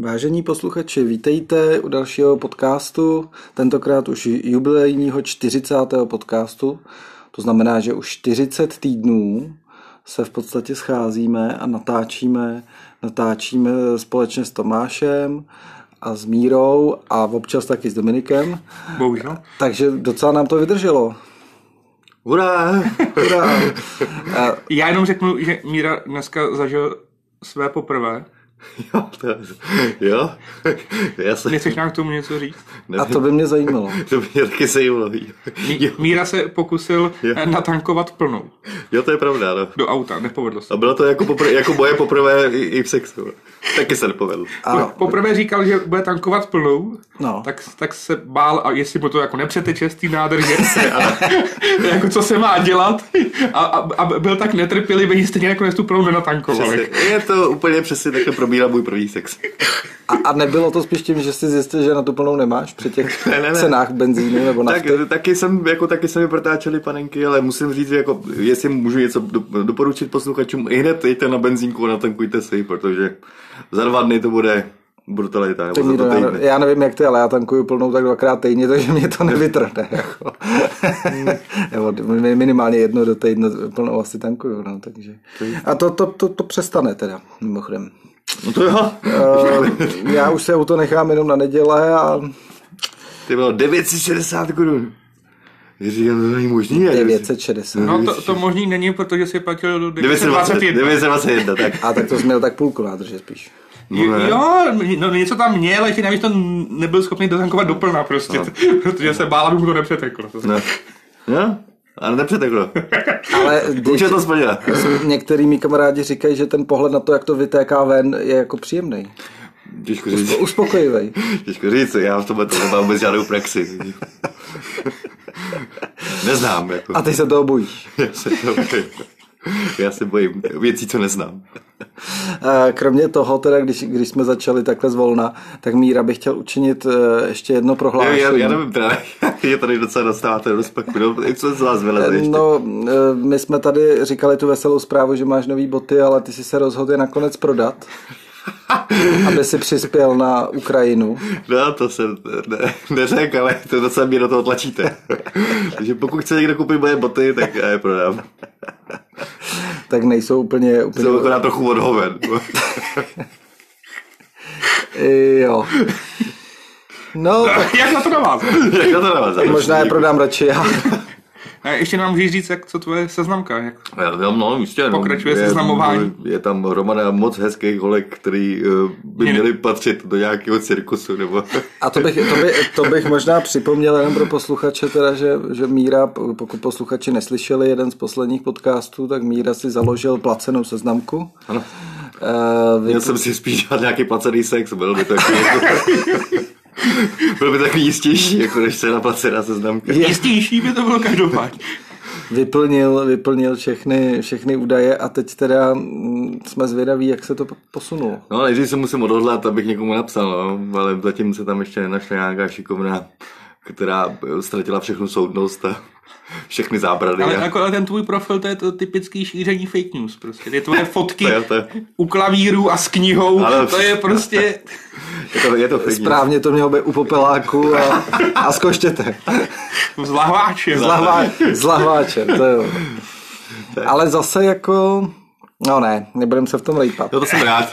Vážení posluchači, vítejte u dalšího podcastu, tentokrát už jubilejního 40. podcastu. To znamená, že už 40 týdnů se v podstatě scházíme a natáčíme, natáčíme společně s Tomášem a s Mírou a občas taky s Dominikem. Bohužel. Takže docela nám to vydrželo. Hurá! Hurá. A Já jenom řeknu, že Míra dneska zažil své poprvé. Jo, to, jo. Já se, Nechceš nám k tomu něco říct? A to by mě zajímalo. to mě taky zajímalo. Jo, Míra se pokusil Jo. eh, natankovat plnou jo, to je pravda, no. do auta, nepovedlo se. A bylo to jako, popr- jako moje poprvé i, i v sexu. Taky se nepovedl. A, Poprvé říkal, že bude tankovat plnou, No. tak, tak se bál, a jestli mu to jako nepřeteče z té nádrže, a, jako co se má dělat, a, a, a byl tak netrpělivý, že stejně tu plnou nenatankoval. Je to úplně přesně takhle probíhá můj první sex. a, a nebylo to spíš tím, že jsi zjistil, že na tu plnou nemáš při těch Ne, ne, ne. cenách benzínu nebo Tak, nafty? taky jsem, jako taky se mi protáčely panenky, ale musím říct, že jako, jestli můžu něco do, doporučit posluchačům, i hned jděte na benzínku a natankujte si, protože za dva dny to bude brutalita. Tak Nebo za to já, týdny. já nevím, jak ty, ale já tankuju plnou tak dvakrát týdně, takže mě to nevytrhne. Jako. nebo minimálně jedno do týdne plnou asi tankuju. No, takže. A to, to, to, to přestane teda, mimochodem. No to jo. Uh, já už se auto nechám jenom na neděle a Ty bylo 960 korun. Říkám, to není možný. jak- 960. No to, to možný není, protože si platil do 920, 921. 921, tak. A tak to jsi měl tak půlku nádrže spíš. Jo, ne. jo, no něco tam měl, ještě navíc to nebyl schopný dotankovat doplna prostě, No. protože se bál, aby mu to nepřeteklo. No. Ale nepřeteklo. Ale když je to splněno. některý mý kamarádi říkají, že ten pohled na to, jak to vytéká ven, je jako příjemný. Těžko říct. Uspokojivý. Těžko říct, já v tomhle to nemám vůbec žádnou praxi. Neznám, jako. A ty se toho bojíš. Já se, to bojím. Já se bojím věcí, co neznám. A Kromě toho, teda, když, když jsme začali takhle zvolna, tak Míra by chtěl učinit eh, ještě jedno Já, prohlášení. já, já nevím, teda, je tady docela dostáváte rozpak, no, co z vás vyleze ještě? No, eh, my jsme tady říkali tu veselou zprávu, že máš nový boty, ale ty si se rozhodl je nakonec prodat, aby si přispěl na Ukrajinu. No, to jsem ne, neřekl, ale to docela mě do toho tlačíte. Takže pokud chce někdo koupit moje boty, tak já je prodám. Tak nejsou úplně... úplně Jsem akorát trochu odhoven. jo. No, tak Jak na to navázat? Jak na to navázat? možná je prodám radši já. A ještě nám můžeš říct, jak co tvoje seznamka, jak Já, no, no, jistě, no. Pokračuje je, seznamování. Je tam hromada moc hezkých holek, který uh, by Mě- měli patřit do nějakého cirkusu, nebo... A to bych, to, by, to bych možná připomněl jenom pro posluchače, teda, že, že Míra, pokud posluchači neslyšeli jeden z posledních podcastů, tak Míra si založil placenou seznamku. Ano. Uh, vy, Měl jsem si spíš dělat nějaký placený sex, byl by to jako, byl by takový jistější, jako než se na placená seznamka. Je- jistější by to bylo každopádně. vyplnil, vyplnil všechny, všechny údaje a teď teda mm, jsme zvědaví, jak se to posunulo. No, nejdřív se musím odhodlat, abych někomu napsal, no, ale zatím se tam ještě nenašla nějaká šikovná, která ztratila všechnu soudnost a všechny zábrady. Ale, a... jako, ale ten tvůj profil, to je to typický šíření fake news prostě. Ty tvoje fotky To je- to je- u klavíru a s knihou, Ale- to je prostě... Je to, je to fake news. Správně to mělo být u popeláku a, a zkoštěte. S lahváčem. S, lahvá, s lahváčem, to jo. Ale zase jako... No ne, nebudem se v tom rejpat. No to jsem rád.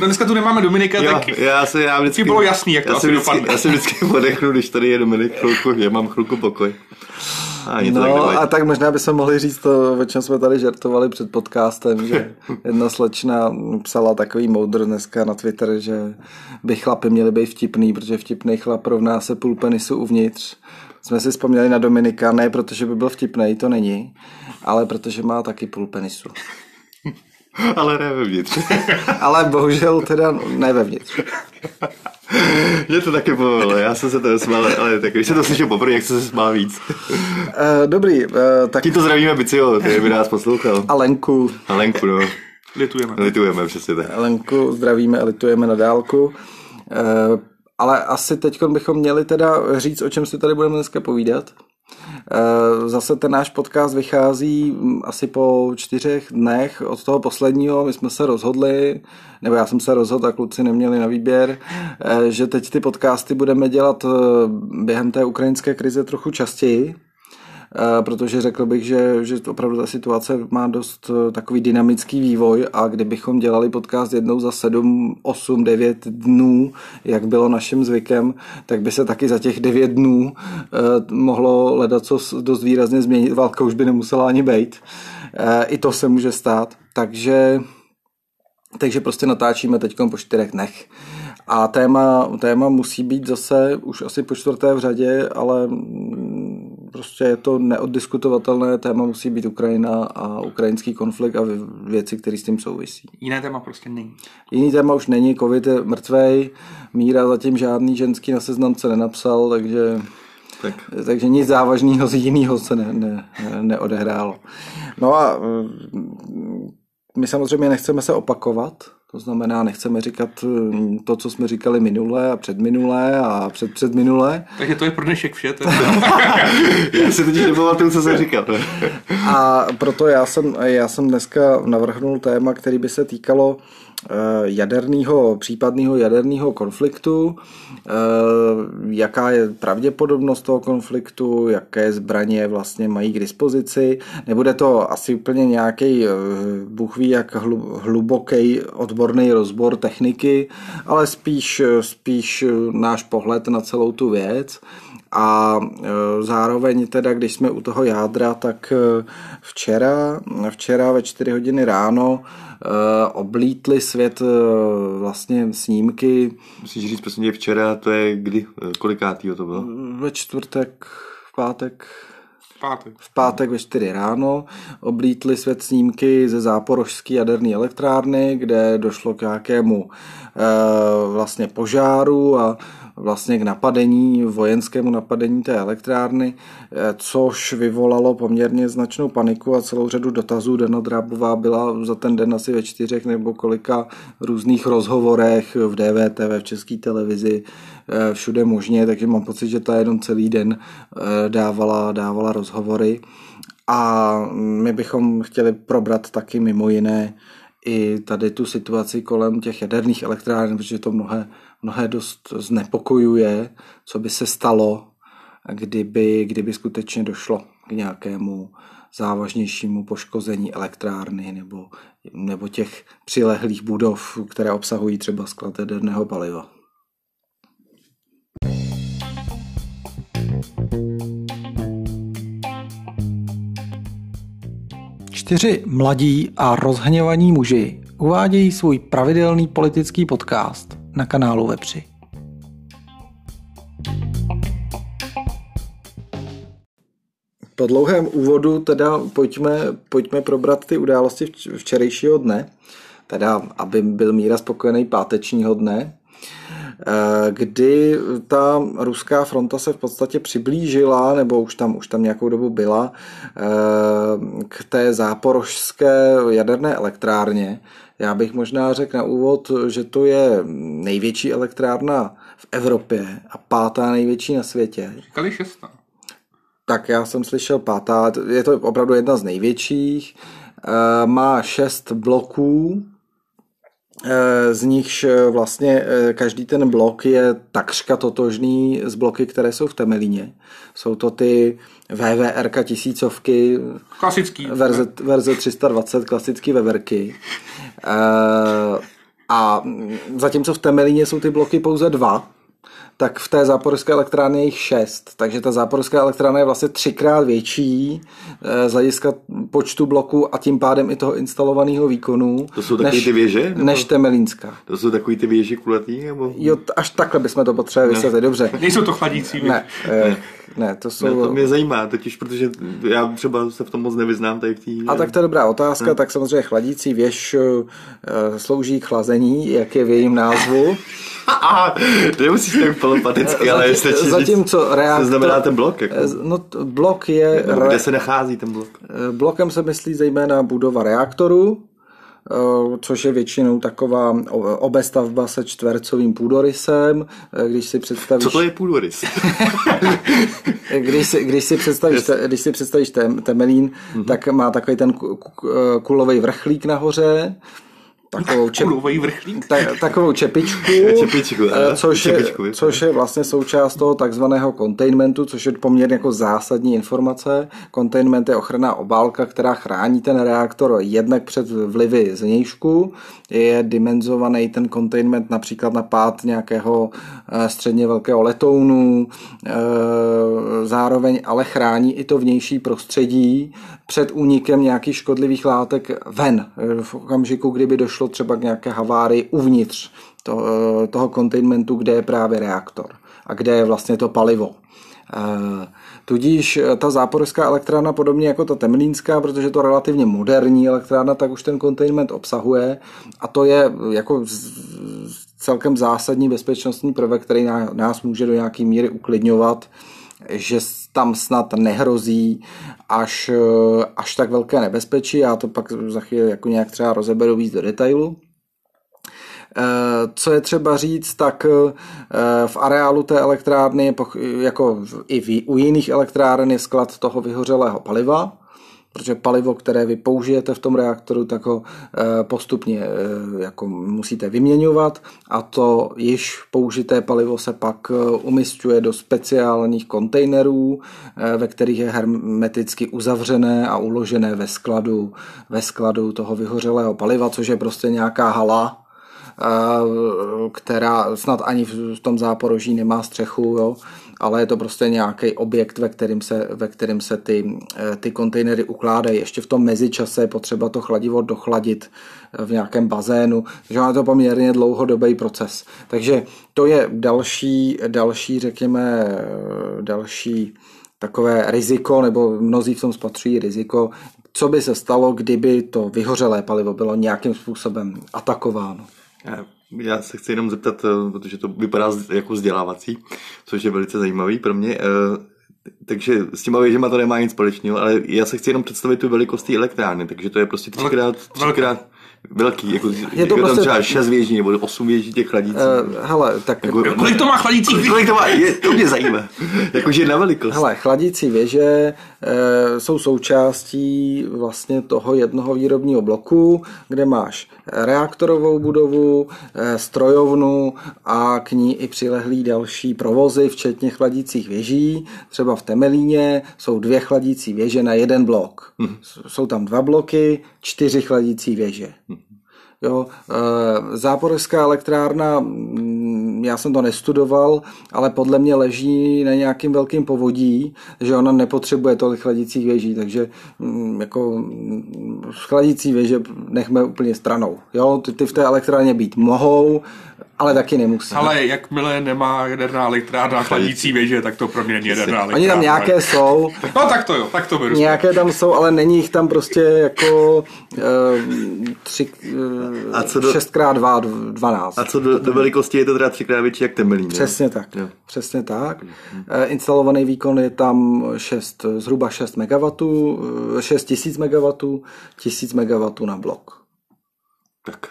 No dneska tu nemáme Dominika, Jo, tak já se, já vždycky, bylo jasný, jak to já asi si vždycky, dopadne. Já si vždycky odechnu, když tady je Dominik chvilku, že mám chvilku pokoj. A tak No nevadí. a tak možná bychom mohli říct to, o čem jsme tady žertovali před podcastem, že jedna slečna psala takový moudr dneska na Twitter, že by chlapy měli být vtipný, protože vtipný chlap rovná se půl penisu uvnitř. Jsme si vzpomněli na Dominika, ne protože by byl vtipný, to není, ale protože má taky půl penisu. Ale ne vevnitř. Ale bohužel teda ne vevnitř. Mě to taky bavilo, já jsem se to smál, ale tak když jsem to slyšel poprvé, jak jsem se smál víc. Uh, dobrý, uh, tak Tímto zdravíme Bicio, který by nás poslouchal. a Lenku, A Lenku, no. litujeme. Litujeme, přesně tak. Lenku zdravíme a litujeme na dálku. Uh, ale asi teď bychom měli teda říct, o čem si tady budeme dneska povídat. Zase ten náš podcast vychází asi po čtyřech dnech od toho posledního. My jsme se rozhodli, nebo já jsem se rozhodl a kluci neměli na výběr, že teď ty podcasty budeme dělat během té ukrajinské krize trochu častěji, Eh, protože řekl bych, že, že opravdu ta situace má dost eh, takový dynamický vývoj a kdybychom dělali podcast jednou za 7, 8, 9 dnů, jak bylo naším zvykem, tak by se taky za těch 9 dnů eh, mohlo hledat co dost výrazně změnit. Válka už by nemusela ani být. I to se může stát. Takže, takže prostě natáčíme teď po čtyřech dnech. A téma, téma musí být zase už asi po čtvrté v řadě, ale prostě je to neoddiskutovatelné téma, musí být Ukrajina a ukrajinský konflikt a věci, které s tím souvisí. Jiné téma prostě není. Jiný téma už není, covid je mrtvej, Míra zatím žádný ženský na seznamce nenapsal, takže... Tak. Takže nic závažného z jiného se ne, ne, neodehrálo. No a mm, my samozřejmě nechceme se opakovat, to znamená, nechceme říkat hm, to, co jsme říkali minule a předminulé a před předminulé. Takže to je pro dnešek vše. To já si teď nepamatuju, co jsem říkal. a proto já jsem, já jsem dneska navrhnul téma, který by se týkalo Eh, jaderného, případného jaderného konfliktu, eh, jaká je pravděpodobnost toho konfliktu, jaké zbraně vlastně mají k dispozici. Nebude to asi úplně nějaký, eh, Bůh ví, jak hluboký odborný rozbor techniky, ale spíš, spíš náš pohled na celou tu věc. A zároveň teda, když jsme u toho jádra, tak včera, včera ve 4 hodiny ráno Eh, oblítly svět eh, vlastně snímky. Musíš říct, prosím včera, to je kdy, eh, kolikátýho to bylo? Ve čtvrtek, v pátek. V pátek. V pátek ve 4 ráno oblítly svět snímky ze záporožské jaderné elektrárny, kde došlo k nějakému vlastně požáru a vlastně k napadení, vojenskému napadení té elektrárny, eh, což vyvolalo poměrně značnou paniku a celou řadu dotazů. Dana Drábová byla za ten den asi ve čtyřech nebo kolika různých rozhovorech v DVTV, v české televizi, eh, všude možně, takže mám pocit, že ta jenom celý den eh, dávala, dávala rozhovory. A my bychom chtěli probrat taky mimo jiné i tady tu situaci kolem těch jaderných elektráren, protože to mnohé mnohé dost znepokojuje, co by se stalo, kdyby, kdyby skutečně došlo k nějakému závažnějšímu poškození elektrárny nebo, nebo těch přilehlých budov, které obsahují třeba sklad jaderného paliva. Čtyři mladí a rozhněvaní muži uvádějí svůj pravidelný politický podcast – na kanálu Vepři. Po dlouhém úvodu teda pojďme, pojďme probrat ty události včerejšího dne, teda aby byl míra spokojený pátečního dne, eh, kdy ta ruská fronta se v podstatě přiblížila, nebo už tam, už tam nějakou dobu byla, eh, k té záporožské jaderné elektrárně, já bych možná řekl na úvod, že to je největší elektrárna v Evropě a pátá největší na světě. Říkali šestá. Tak já jsem slyšel pátá, je to opravdu jedna z největších. Eh, má šest bloků, z nichž eh, vlastně každý ten blok je takřka totožný s bloky, které jsou v Temelíně. Jsou to ty VVR tisícovky. Klasický. Verze, verze 320, klasický veverky. Eh, a zatímco v Temelíně jsou ty bloky pouze dva, tak v té záporské elektrárně je jich šest. Takže ta záporská elektrárna je vlastně třikrát větší eh, z hlediska počtu bloků a tím pádem i toho instalovaného výkonu. To jsou takové ty věže? Nebo? Než Temelínská. To jsou takové ty věže kulatý? Nebo? Jo, až takhle bychom to potřebovali vysvětlit, dobře. Nejsou to chladící věže. Ne, ne. Ne, to jsou... Ne, to mě zajímá, totiž protože já třeba se v tom moc nevyznám tady v té... A tak to je dobrá otázka, hmm. tak samozřejmě chladící věž uh, slouží k chlazení, jak je v jejím názvu. A nemusíš tak polopaticky, ale jestli Zatímco reaktor... Co znamená ten blok? Jako? Eh, no, blok je... Kde se nachází ten blok? Blokem se myslí zejména budova reaktoru, eh, což je většinou taková obestavba se čtvercovým půdorysem, eh, když si představíš... Co to je půdorys? když, si, když, si představíš, yes. když si představíš temelín, mm-hmm. tak má takový ten kulový vrchlík nahoře, takovou, čep, ta, takovou čepičku, čepičku eh, což, čepičku, je, což je vlastně součást toho takzvaného containmentu, což je poměrně jako zásadní informace. Containment je ochranná obálka, která chrání ten reaktor jednak před vlivy zvnějšku. Je dimenzovaný ten containment například na pád nějakého eh, středně velkého letounu, eh, zároveň ale chrání i to vnější prostředí před únikem nějakých škodlivých látek ven v okamžiku, kdyby došlo třeba k nějaké havárii uvnitř to, eh, toho containmentu, kde je právě reaktor a kde je vlastně to palivo. Eh, tudíž eh, ta záporská elektrárna, podobně jako ta temlínská, protože to relativně moderní elektrárna, tak už ten containment obsahuje a to je jako celkem zásadní bezpečnostní prvek, který nás může do nějaké míry uklidňovat, že tam snad nehrozí až, až tak velké nebezpečí. Já to pak za chvíli jako nějak třeba rozeberu víc do detailu. Eh, co je třeba říct, tak eh, v areálu té elektrárny, jako i u jiných elektráren, je sklad toho vyhořelého paliva, protože palivo, které vy použijete v tom reaktoru, tak ho eh, postupně eh, jako musíte vyměňovat a to již použité palivo se pak eh, umistuje do speciálních kontejnerů, ve kterých je hermeticky uzavřené a uložené ve skladu, ve skladu toho vyhořelého paliva, což je prostě nějaká hala, která snad ani v tom záporoží nemá střechu, jo, ale je to prostě nějaký objekt, ve kterým se, ve kterým se ty, eh, ty kontejnery ukládají. Ještě v tom mezičase je potřeba to chladivo dochladit eh, v nějakém bazénu, takže je to poměrně dlouhodobý proces. Takže to je další, další řekněme, eh, další takové riziko, nebo mnozí v tom spatřují riziko, co by se stalo, kdyby to vyhořelé palivo bylo nějakým způsobem atakováno. Já se chci jenom zeptat, eh, protože to vypadá jako vzdělávací, což je velice zajímavý pro mě. Eh, takže s těma věžema to nemá nic společného, ale já se chci jenom představit tu velikost té elektrárny, takže to je prostě třikrát, třikrát, velký, jako, je to jako prostě... tam třeba 6 věží nebo 8 věží těch chladících. Uh, hele, tak... Jako, kolik to má chladících věží? Kolik to má, je, to mě zajímá. Jakože na velikost. Hele, chladící věže jsou součástí vlastně toho jednoho výrobního bloku, kde máš reaktorovou budovu, e, strojovnu a k ní i přilehlý další provozy, včetně chladících věží. Třeba v Temelíně jsou dvě chladící věže na jeden blok. Hmm. Jsou tam dva bloky, čtyři chladící věže. Jo, e, záporská elektrárna, mm, já jsem to nestudoval, ale podle mě leží na nějakým velkým povodí, že ona nepotřebuje tolik chladicích věží, takže mm, jako mm, chladící věže nechme úplně stranou. Jo, ty, ty v té elektrárně být mohou, ale taky nemusí. Ale jakmile nemá jaderná elektrárna chladící věže, tak to pro mě není jaderná elektrárna. Oni tam nějaké jsou. No tak to jo, tak to beru. Nějaké tam jsou, ale není jich tam prostě jako uh, tři, uh, a co do, 6x2, 12. A co do, do velikosti je to teda třikrát větší jak Temelín? Přesně tak. Jo. Přesně tak. Uh, instalovaný výkon je tam 6, zhruba 6 MW, 6000 MW, 1000 MW na blok. Tak.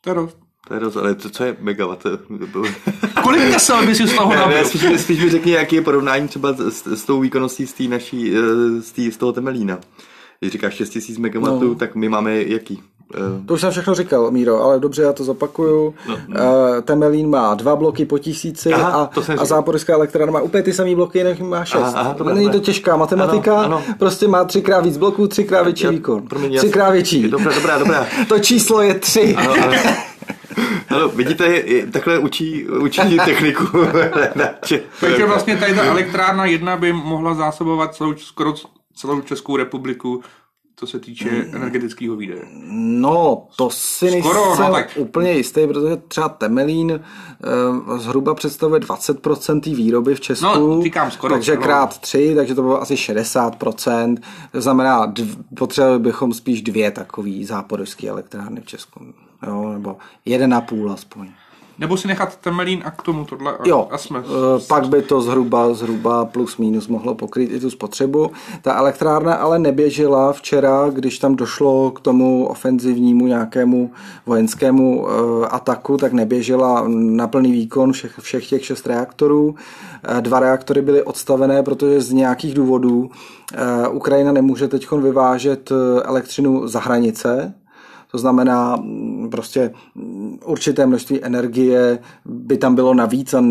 To je dost. To je roz, ale to, co je megawatt? Kolik tesel bys si z toho nabil? spíš, spíš mi řekni, jaký je porovnání třeba s, s tou výkonností z, naší, eh, z, tý, z toho Temelína. Když říkáš 6000 MW, no. tak my máme jaký? Eh, to už jsem všechno říkal, Míro, ale dobře, já to zopakuju. No, no. Temelín má dva bloky po tisíci aha, a, a záporská elektrárna má úplně ty samé bloky, jinak má šest. Aha, aha, to Není to těžká matematika, ano, ano. prostě má třikrát víc bloků, třikrát větší výkon. Třikrát větší. Dobrá, dobrá, dobrá. to číslo je tři. Ano, ano. Ano, vidíte, takhle učí, učí techniku. Takže vlastně tady ta elektrárna jedna by mohla zásobovat celou, skoro celou Českou republiku co se týče mm. energetického výdaje? No, to si nejsem no, tak... úplně jistý, protože třeba Temelín uh, zhruba představuje 20% výroby v Česku. No, říkám skoro. Takže skoro. krát 3, takže to bylo asi 60%. To znamená, dv, potřebovali bychom spíš dvě takové záporovské elektrárny v Česku. Jo, nebo jeden a půl aspoň. Nebo si nechat temelín a k tomu tohle a, Jo, a jsme. eh, pak by to zhruba, zhruba plus minus mohlo pokrýt i tu spotřebu. Ta elektrárna ale neběžela včera, když tam došlo k tomu ofenzivnímu nějakému vojenskému eh, ataku, tak neběžela na plný výkon všech, všech těch šest reaktorů. Eh, Dva reaktory byly odstavené, protože z nějakých důvodů Ukrajina nemůže teď vyvážet elektřinu za hranice, to znamená mm, prostě mm, určité množství energie by tam bylo navíc a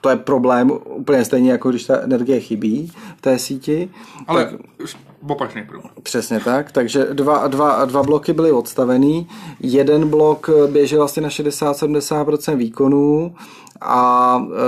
to je problém úplně stejně jako když ta energie chybí v té síti. Ale tak, opačný problém. Přesně tak, takže dva, dva, dva bloky byly odstavený, jeden blok běžel asi na 60-70% výkonů a e,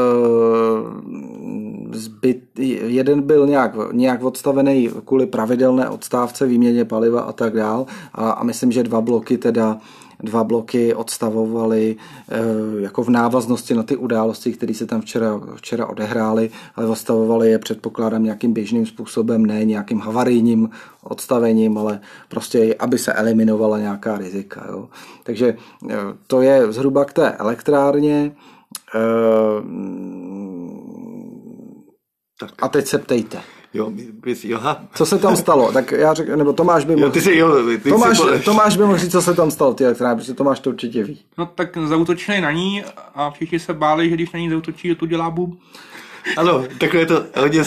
zbyt, jeden byl nějak, nějak odstavený kvůli pravidelné odstávce, výměně paliva a tak dál. A, a myslím, že dva bloky teda dva bloky odstavovaly e, jako v návaznosti na ty události, které se tam včera, včera odehrály, ale odstavovaly je předpokládám nějakým běžným způsobem, ne nějakým havarijním odstavením, ale prostě, aby se eliminovala nějaká rizika. Jo. Takže e, to je zhruba k té elektrárně. E, Tak. a teď se ptejte. Jo, bys, jo. Co se tam stalo? Tak já řeknu, nebo Tomáš by mohl, jo, ty si, jo, ty Tomáš, si, Tomáš by mohl říct, co se tam stalo, ty elektrárny, protože Tomáš to určitě ví. No tak zautočili na ní a všichni se báli, že když na ní zautočí, to dělá bum. Ano, takhle je to hodně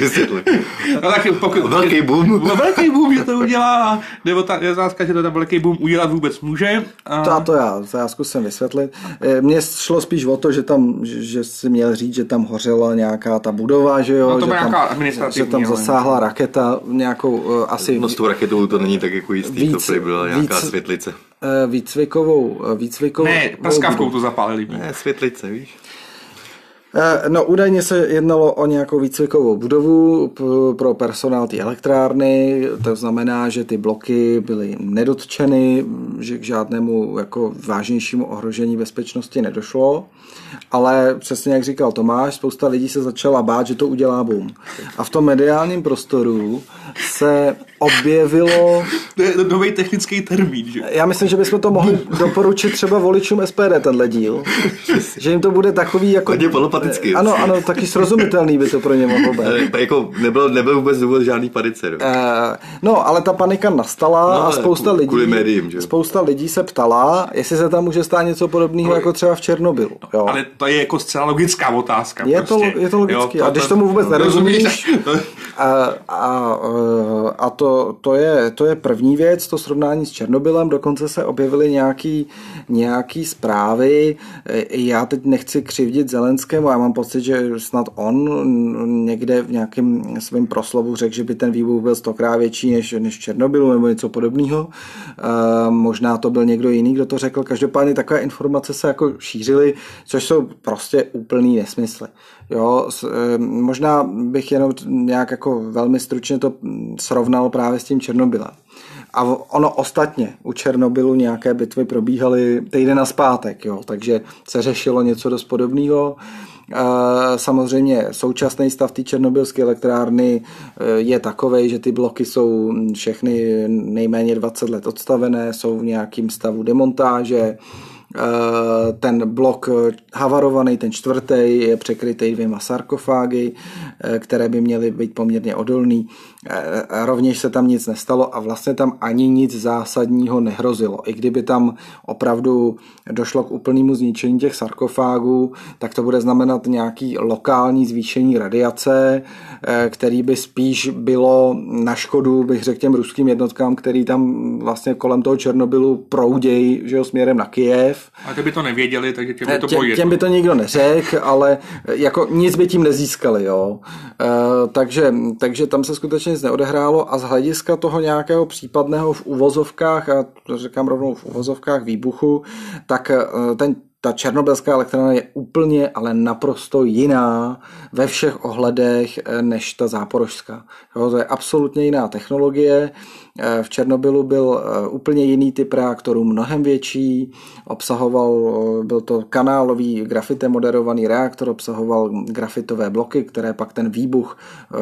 vysvětlit. No tak pokud... Velký boom. No, velký boom, že to udělá, nebo ta je otázka, že to ten velký boom udělat vůbec může. A... To, to já, to já zkusím vysvětlit. Eh, Mně šlo spíš o to, že tam, že, že si měl říct, že tam hořela nějaká ta budova, že jo, No to že, byla tam, že tam zasáhla raketa nějakou eh, asi No s tou raketou to není tak jako jistý, Víc- to byla nějaká víc- světlice. eh, výcvikovou, výcvikovou Ne, prskavkou to zapálili. Ne, světlice, víš? Eh, No, údajně se jednalo o nějakou výcvikovou budovu pro personál té elektrárny, to znamená, že ty bloky byly nedotčeny, že k žádnému jako vážnějšímu ohrožení bezpečnosti nedošlo, ale přesně jak říkal Tomáš, spousta lidí se začala bát, že to udělá boom. A v tom mediálním prostoru se objevilo To je nový technický termín, že? já myslím, že bychom to mohli doporučit třeba voličům SPD tenhle díl. Že jim to bude takový jako... Hodně polopatický. Ano, ano, taky srozumitelný by to pro ně mohlo být. Eh, Jako nebyl, nebyl vůbec důvod žádný panice. No. Eh, No, ale ta panika nastala No, a spousta lidí, kvůli médiím, že spousta lidí se ptala, jestli se tam může stát něco podobného jako třeba v Černobylu. Jo. Ale to je jako zcela logická otázka. Je to, prostě. je to logický. Jo, a když tomu vůbec nerozumíš, rozumíš, to- a, a, a to, to, je, to je první věc, to srovnání s Černobylem, dokonce se objevily nějaký, nějaký zprávy. Já teď nechci křivdit Zelenskému, já mám pocit, že snad on někde v nějakém svém proslovu řekl, že by ten výbuch byl stokrát větší než, než Černobylu nebo něco podobného. E, možná to byl někdo jiný, kdo to řekl. Každopádně takové informace se jako šířily, což jsou prostě úplný nesmysly. Jo, možná bych jenom nějak jako velmi stručně to srovnal právě s tím Černobylem. A ono ostatně u Černobylu nějaké bitvy probíhaly týden na zpátek, jo, takže se řešilo něco dost podobného. E, Samozřejmě současný stav té černobylské elektrárny e, je takový, že ty bloky jsou všechny nejméně 20 let odstavené, jsou v nějakém stavu demontáže, ten blok havarovaný, ten čtvrtý, je překrytý dvěma sarkofágy, eh, které by měly být poměrně odolný. Eh, Rovněž se tam nic nestalo a vlastně tam ani nic zásadního nehrozilo. I kdyby tam opravdu došlo k úplnému zničení těch sarkofágů, tak to bude znamenat nějaký lokální zvýšení radiace, eh, který by spíš bylo na škodu, bych řekl, těm ruským jednotkám, který tam vlastně kolem toho Černobylu proudějí, že jo, směrem na Kijev. A ty by to nevěděli, takže těm by to bylo Tě, jedno. těm by to nikdo neřekl, ale jako nic by tím nezískali, jo. Takže, takže tam se skutečně nic neodehrálo a z hlediska toho nějakého případného v uvozovkách, a to říkám rovnou v uvozovkách výbuchu, tak e, ten ta černobylská elektrárna je úplně, ale naprosto jiná ve všech ohledech eh, než ta záporožská. Jo, to je absolutně jiná technologie. Eh, V Černobylu byl eh, úplně jiný typ reaktorů, mnohem větší, obsahoval, eh, byl to kanálový grafite moderovaný reaktor, obsahoval grafitové bloky, které pak ten výbuch eh,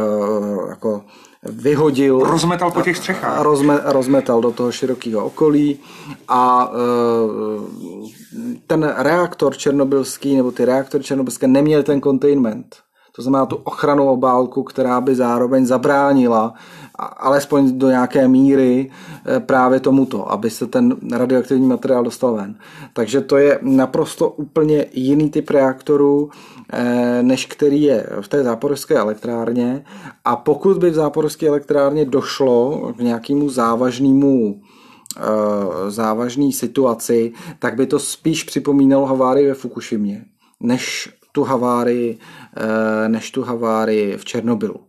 jako vyhodil Rozmetal po těch střechách. rozme, rozmetal do toho širokého okolí a e, ten reaktor černobylský nebo ty reaktory černobylské neměly ten containment. To znamená tu ochranu obálku, která by zároveň zabránila alespoň do nějaké míry eh, právě tomuto, aby se ten radioaktivní materiál dostal ven. Takže to je naprosto úplně jiný typ reaktorů, eh, než který je v té záporovské elektrárně. A pokud by v záporovské elektrárně došlo k nějakému závažnému eh, závažné situaci, tak by to spíš připomínalo havárii ve Fukushimě, než tu havárii, než tu havárii v Černobylu.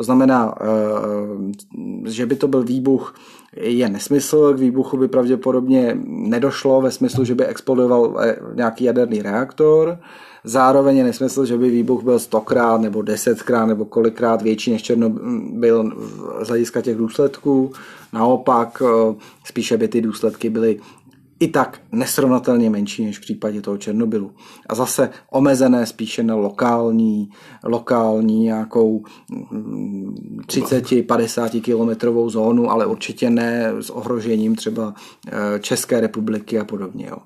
To znamená, eh, že by to byl výbuch, je nesmysl. K výbuchu by pravděpodobně nedošlo ve smyslu, že by explodoval eh, nějaký jaderný reaktor. Zároveň je nesmysl, že by výbuch byl stokrát nebo desetkrát nebo kolikrát větší než Černobyl z hlediska těch důsledků. Naopak, eh, spíše by ty důsledky byly i tak nesrovnatelně menší než v případě toho Černobylu. A zase omezené spíše na lokální, lokální nějakou 30-50 mm, kilometrovou zónu, ale určitě ne s ohrožením třeba eh, České republiky a podobně. Jo.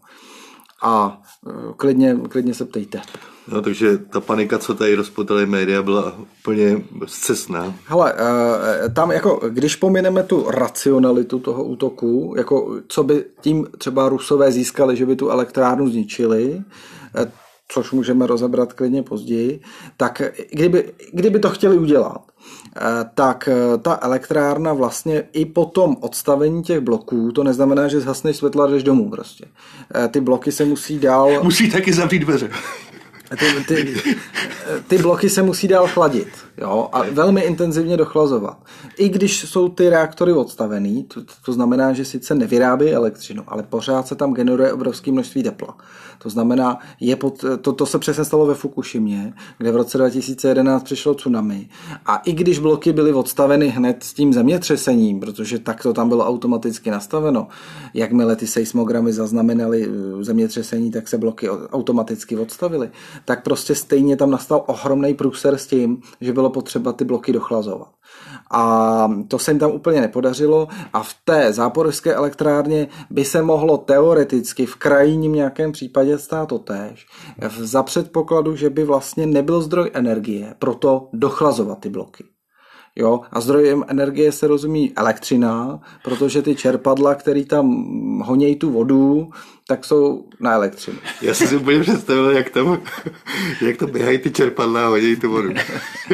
A eh, klidně, klidně se ptejte. No, takže ta panika, co tady rozpotali média, byla úplně zcestná. Hele, eh, tam jako, když pomineme tu racionalitu toho útoku, jako co by tím třeba Rusové získali, že by tu elektrárnu zničili, což můžeme rozebrat klidně později, tak kdyby, kdyby to chtěli udělat, tak ta elektrárna vlastně i po tom odstavení těch bloků, to neznamená, že zhasneš světla, jdeš domů prostě. Ty bloky se musí dál... Musí taky zavřít dveře. Ty, ty, ty bloky se musí dál chladit jo, a velmi intenzivně dochlazovat. I když jsou ty reaktory odstavený, to, to znamená, že sice nevyrábí elektřinu, ale pořád se tam generuje obrovské množství tepla. To znamená, je pod, to, to se přesně stalo ve Fukushimě, kde v roce 2011 přišlo tsunami. A i když bloky byly odstaveny hned s tím zemětřesením, protože tak to tam bylo automaticky nastaveno, jakmile ty seismogramy zaznamenaly eh, zemětřesení, tak se bloky automaticky odstavily, tak prostě stejně tam nastal ohromný průser s tím, že bylo potřeba ty bloky dochlazovat. A to se jim tam úplně nepodařilo a v té záporovské elektrárně by se mohlo teoreticky v krajním nějakém případě stát to též. Za předpokladu, že by vlastně nebyl zdroj energie pro to dochlazovat ty bloky. Jo? A zdrojem energie se rozumí elektřina, protože ty čerpadla, které tam honějí tu vodu, tak jsou na elektřinu. Já si si úplně představil, jak tam, jak to běhají ty čerpadla a honějí tu vodu.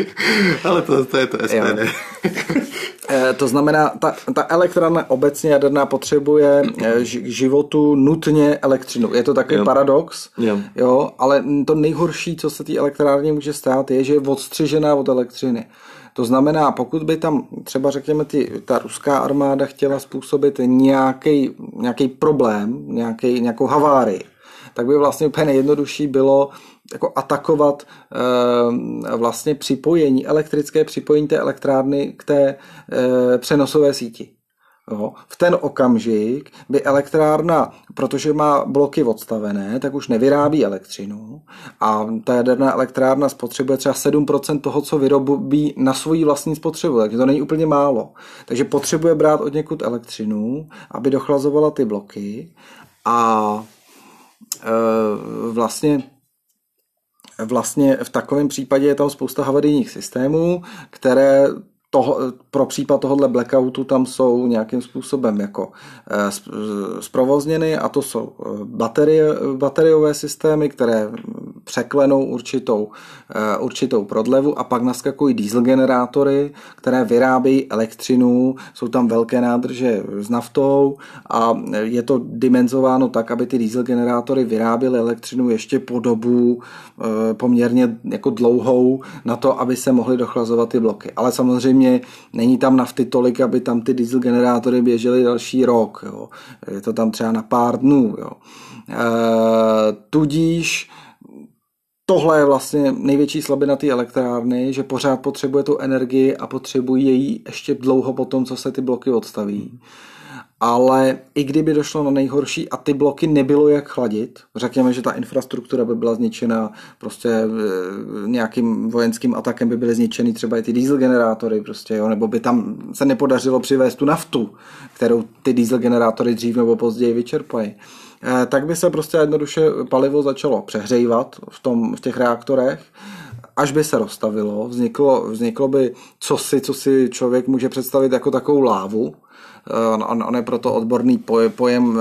Ale to, to je to SPD. Eh, to znamená, ta, ta elektrárna obecně jaderná potřebuje eh, k životu nutně elektřinu. Je to takový jo. paradox, jo. jo, ale to nejhorší, co se té elektrárně může stát, je, že je odstřižená od elektřiny. To znamená, pokud by tam třeba řekněme ty, ta ruská armáda chtěla způsobit nějaký, nějaký problém, nějaký, nějakou havárii, tak by vlastně úplně nejjednodušší bylo jako atakovat e, vlastně připojení, elektrické připojení té elektrárny k té e, přenosové síti. Jo. V ten okamžik by elektrárna, protože má bloky odstavené, tak už nevyrábí elektřinu a ta jaderná elektrárna spotřebuje třeba 7% toho, co vyrobí na svoji vlastní spotřebu, takže to není úplně málo. Takže potřebuje brát od někud elektřinu, aby dochlazovala ty bloky a e, vlastně Vlastně v takovém případě je tam spousta havarijních systémů, které toho, pro případ tohohle blackoutu tam jsou nějakým způsobem jako eh, zprovozněny a to jsou eh, baterie, bateriové systémy, které překlenou určitou, eh, určitou prodlevu a pak naskakují diesel generátory, které vyrábějí elektřinu, jsou tam velké nádrže s naftou a je to dimenzováno tak, aby ty diesel generátory vyráběly elektřinu ještě po dobu poměrně jako dlouhou na to, aby se mohly dochlazovat ty bloky. Ale samozřejmě samozřejmě není tam nafty tolik, aby tam ty diesel generátory běžely další rok. Jo. Je to tam třeba na pár dnů. Jo. E, tudíž tohle je vlastně největší slabina té elektrárny, že pořád potřebuje tu energii a potřebují její ještě dlouho po tom, co se ty bloky odstaví. Ale i kdyby došlo na nejhorší a ty bloky nebylo jak chladit, řekněme, že ta infrastruktura by byla zničena prostě e, nějakým vojenským atakem by byly zničeny třeba i ty diesel generátory prostě, jo, nebo by tam se nepodařilo přivést tu naftu, kterou ty diesel generátory dřív nebo později vyčerpají. E, tak by se prostě jednoduše palivo začalo přehřívat v, tom, v těch reaktorech až by se rozstavilo, vzniklo, vzniklo by cosi, co si člověk může představit jako takovou lávu, On, on, on je proto odborný pojem,